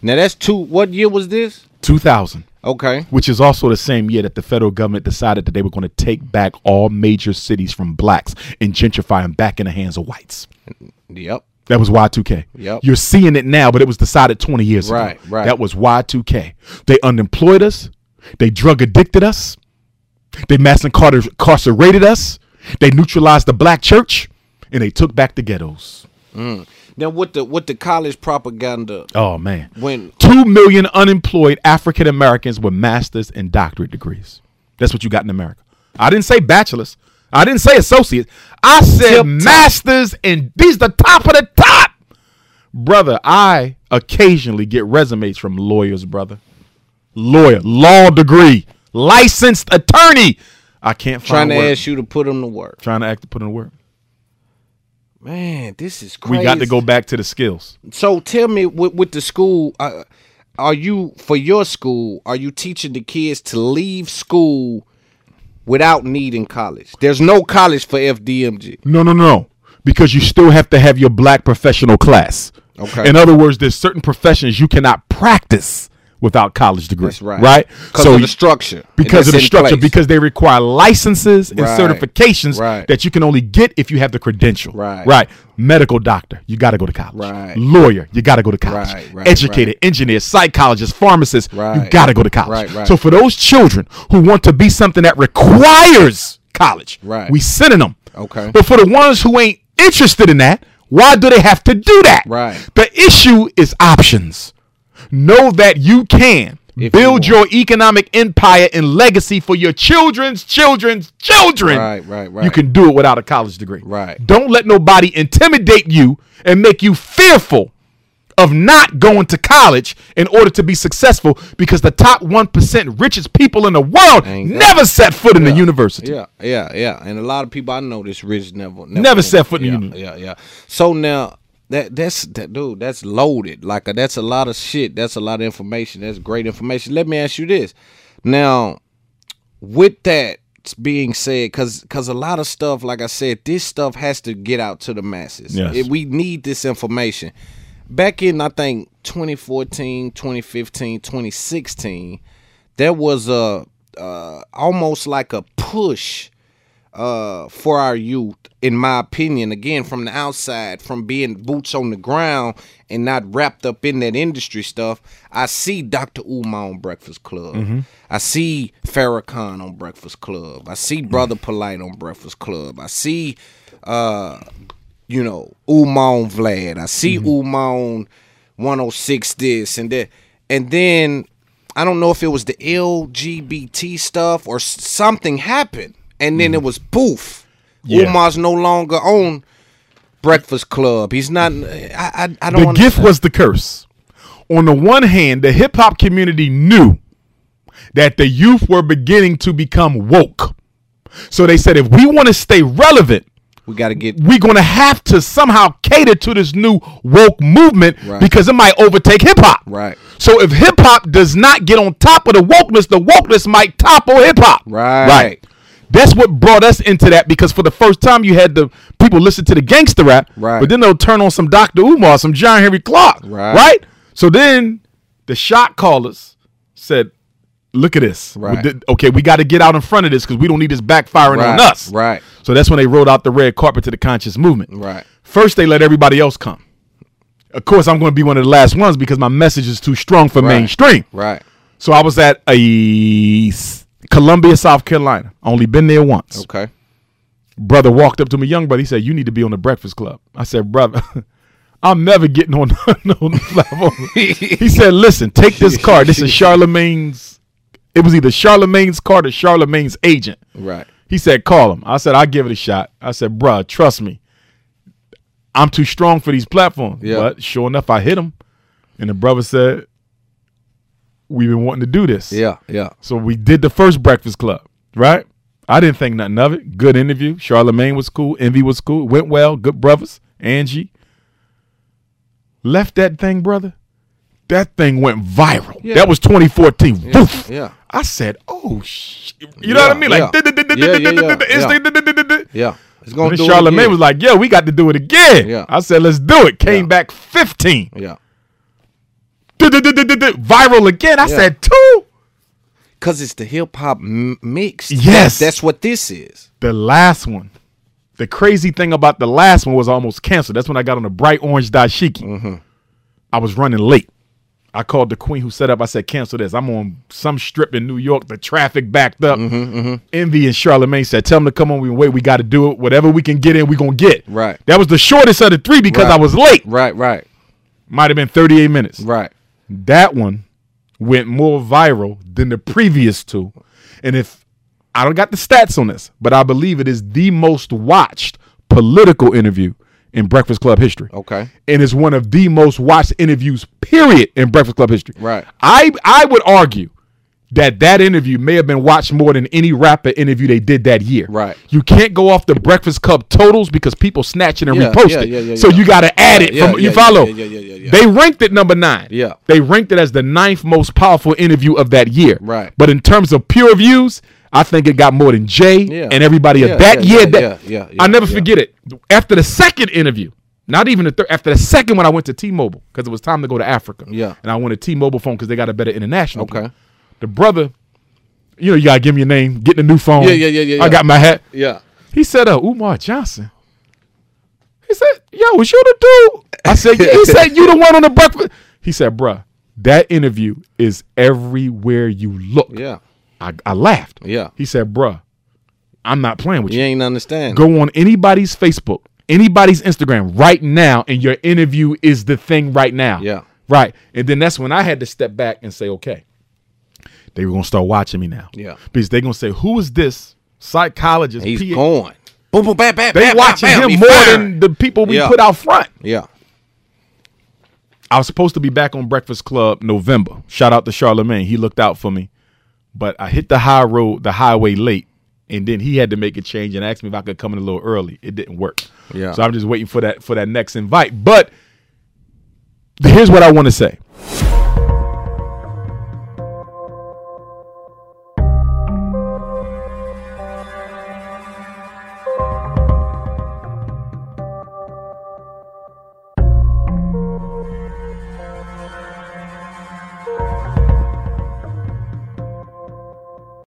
Now that's two. What year was this? 2000. Okay. Which is also the same year that the federal government decided that they were going to take back all major cities from blacks and gentrify them back in the hands of whites. Yep. That was Y2K. Yep. You're seeing it now, but it was decided 20 years Right, ago. right. That was Y2K. They unemployed us. They drug addicted us. They mass incar- incarcerated us. They neutralized the black church. And they took back the ghettos. Mm. Now with the with the college propaganda. Oh, man. When Two million unemployed African Americans with master's and doctorate degrees. That's what you got in America. I didn't say bachelor's. I didn't say associates. I said masters, and these the top of the top. Brother, I occasionally get resumes from lawyers, brother. Lawyer, law degree, licensed attorney. I can't find trying to work. ask you to put him to work. Trying to act to put in work. Man, this is crazy. We got to go back to the skills. So tell me, with, with the school, uh, are you for your school? Are you teaching the kids to leave school without needing college? There's no college for FDMG. No, no, no. Because you still have to have your black professional class. Okay. In other words, there's certain professions you cannot practice without college degree. That's right. Right? of the structure. Because of the structure. place. Because they require licenses and Right. certifications Right. that you can only get if you have the credential. Right. Right. Medical doctor, you got to go to college. Right. Lawyer, you got to go to college. Right, right, Educator, engineer, psychologist, pharmacist, you got to go to college. Right, right. So for those children who want to be something that requires college, Right. we sending them. Okay. But for the ones who ain't interested in that, why do they have to do that? Right. The issue is options. Know that you can build your economic empire and legacy for your children's children's children. Right, right, right. You can do it without a college degree. Right. Don't let nobody intimidate you and make you fearful of not going to college in order to be successful because the top 1% richest people in the world never set foot in the university. Yeah, yeah, yeah. And a lot of people I know this rich never Never set foot in yeah, the uni. Yeah, yeah. So now that that's that dude, that's loaded. Like uh, that's a lot of shit. That's a lot of information. That's great information. Let me ask you this. Now, with that being said, because because a lot of stuff, like I said, this stuff has to get out to the masses. Yes. It- we need this information. Back in I think 2014, 2015, 2016, there was a uh, almost like a push uh, for our youth, in my opinion, again from the outside, from being boots on the ground and not wrapped up in that industry stuff. I see Dr. Umar on Breakfast Club. Mhm. I see Farrakhan on Breakfast Club. I see Brother Polite on Breakfast Club. I see, uh, you know, Umar on Vlad. I see Umar on 106 this and that. And then I don't know if it was the LGBT stuff or something happened. And then it mm-hmm. was poof. Yeah. Umar's no longer on Breakfast Club. He's not. I I, I don't. Know. The gift was the curse. On the one hand, the hip hop community knew that the youth were beginning to become woke. So they said, if we want to stay relevant, we got to get. we're going to have to somehow cater to this new woke movement Right. because it might overtake hip hop. Right. So if hip hop does not get on top of the wokeness, the wokeness might topple hip hop. Right. Right. That's what brought us into that because for the first time you had the people listen to the gangster rap, Right. But then they'll turn on some Dr. Umar, some John Henrik Clarke, Right. right? So then the shot callers said, "Look at this. Right. did- okay, we got to get out in front of this because we don't need this backfiring on us." right. So that's when they rolled out the red carpet to the conscious movement. Right. First, they let everybody else come. Of course, I'm going to be one of the last ones because my message is too strong for Right. mainstream. Right. So I was at a Columbia, South Carolina. Only been there once. Okay. Brother walked up to me, young brother. He said, "You need to be on the Breakfast Club." I said, "Brother, I'm never getting on no platform." he said, "Listen, take this card. This is Charlemagne's. It was either Charlemagne's card or Charlemagne's agent." Right. He said, "Call him." I said, "I'll give it a shot." I said, "Bruh, trust me. I'm too strong for these platforms." Yeah. But sure enough, I hit him, and the brother said, "We've been wanting to do this." Yeah. Yeah. So we did the first Breakfast Club, right? I didn't think nothing of it. Good interview. Charlemagne was cool. Envy was cool. Went well. Good brothers. Angie. Left that thing, brother. That thing went viral. Yeah. That was 2014. Yeah. Boof. Yeah. I said, "Oh shit!" You know what I mean? Like, Yeah, yeah, yeah, yeah. Yeah. It's do it Charlemagne was like, "Yeah, we got to do it again." Yeah. I said, "Let's do it." Came back 15. Yeah. Viral again. I Yeah. said two. Cause it's the hip hop m- mix. Yes. That's what this is. The last one. The crazy thing about the last one was almost canceled. That's when I got on the bright orange dashiki. Mm-hmm. I was running late. I called the queen who set up. I said, cancel this. I'm on some strip in New York. The traffic backed up. Mm-hmm, Envy and Charlemagne said, tell them to come on. We wait. We got to do it. Whatever we can get in, we going to get. Right. That was the shortest of the three because Right. I was late. Right, right. Might have been 38 minutes. Right. That one went more viral than the previous two. And if I don't got the stats on this, but I believe it is the most watched political interview in Breakfast Club history. Okay. And it's one of the most watched interviews, period, in Breakfast Club history. Right. I I would argue that that interview may have been watched more than any rapper interview they did that year. Right. You can't go off the Breakfast Club totals because people snatch it and Yeah, repost yeah, it. yeah, yeah, so you got to add it from you follow. yeah, yeah, yeah, yeah. They ranked it number nine. Yeah. They ranked it as the ninth most powerful interview of that year. Right. But in terms of pure views, I think it got more than Jay and everybody of that yeah, year. yeah, that, yeah, yeah, yeah, I never forget it. After the second interview, not even the third, after the second one, I went to T-Mobile because it was time to go to Africa. Yeah. And I went to T-Mobile phone because they got a better international. Okay. plan. The brother, you know, you gotta give me your name, getting a new phone. Yeah, yeah, yeah, yeah, I yeah. got my hat. Yeah. He said, uh, Umar Johnson. He said, yo, was you the dude? I said. He said, you the one on the breakfast. He said, bruh, that interview is everywhere you look. Yeah. I, I laughed. Yeah. He said, bruh, I'm not playing with You you. ain't understand. Go on anybody's Facebook, anybody's Instagram right now, and your interview is the thing right now. Yeah. Right. And then that's when I had to step back and say, okay, they were gonna start watching me now. Yeah. Because they're gonna say, who is this psychologist? He's PA going. Boom, boom, bam, bam, they bam, watching bam, him more than the people we Yeah. put out front. Yeah. I was supposed to be back on Breakfast Club November. Shout out to Charlemagne. He looked out for me. But I hit the high road, the highway late, and then he had to make a change and asked me if I could come in a little early. It didn't work. Yeah. So I'm just waiting for that for that next invite. But here's what I want to say.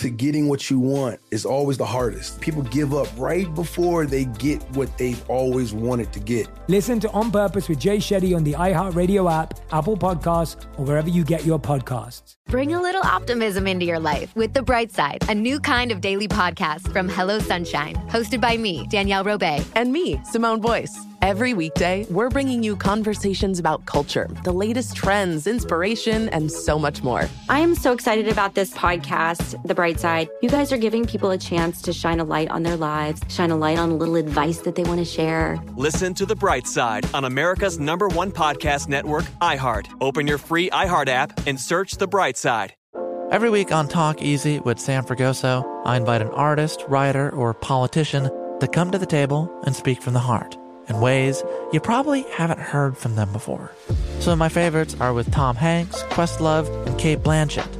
to getting what you want is always the hardest. People give up right before they get what they've always wanted to get. Listen to On Purpose with Jay Shetty on the iHeartRadio app, Apple Podcasts, or wherever you get your podcasts. Bring a little optimism into your life with The Bright Side, a new kind of daily podcast from Hello Sunshine, hosted by me, Danielle Robay. And me, Simone Boyce. Every weekday, we're bringing you conversations about culture, the latest trends, inspiration, and so much more. I am so excited about this podcast, The Bright Side. You guys are giving people a chance to shine a light on their lives, shine a light on a little advice that they want to share. Listen to The Bright Side on America's number one podcast network, iHeart. Open your free iHeart app and search The Bright Side. Every week on Talk Easy with Sam Fragoso, I invite an artist, writer, or politician to come to the table and speak from the heart in ways you probably haven't heard from them before. Some of my favorites are with Tom Hanks, Questlove, and Cate Blanchett.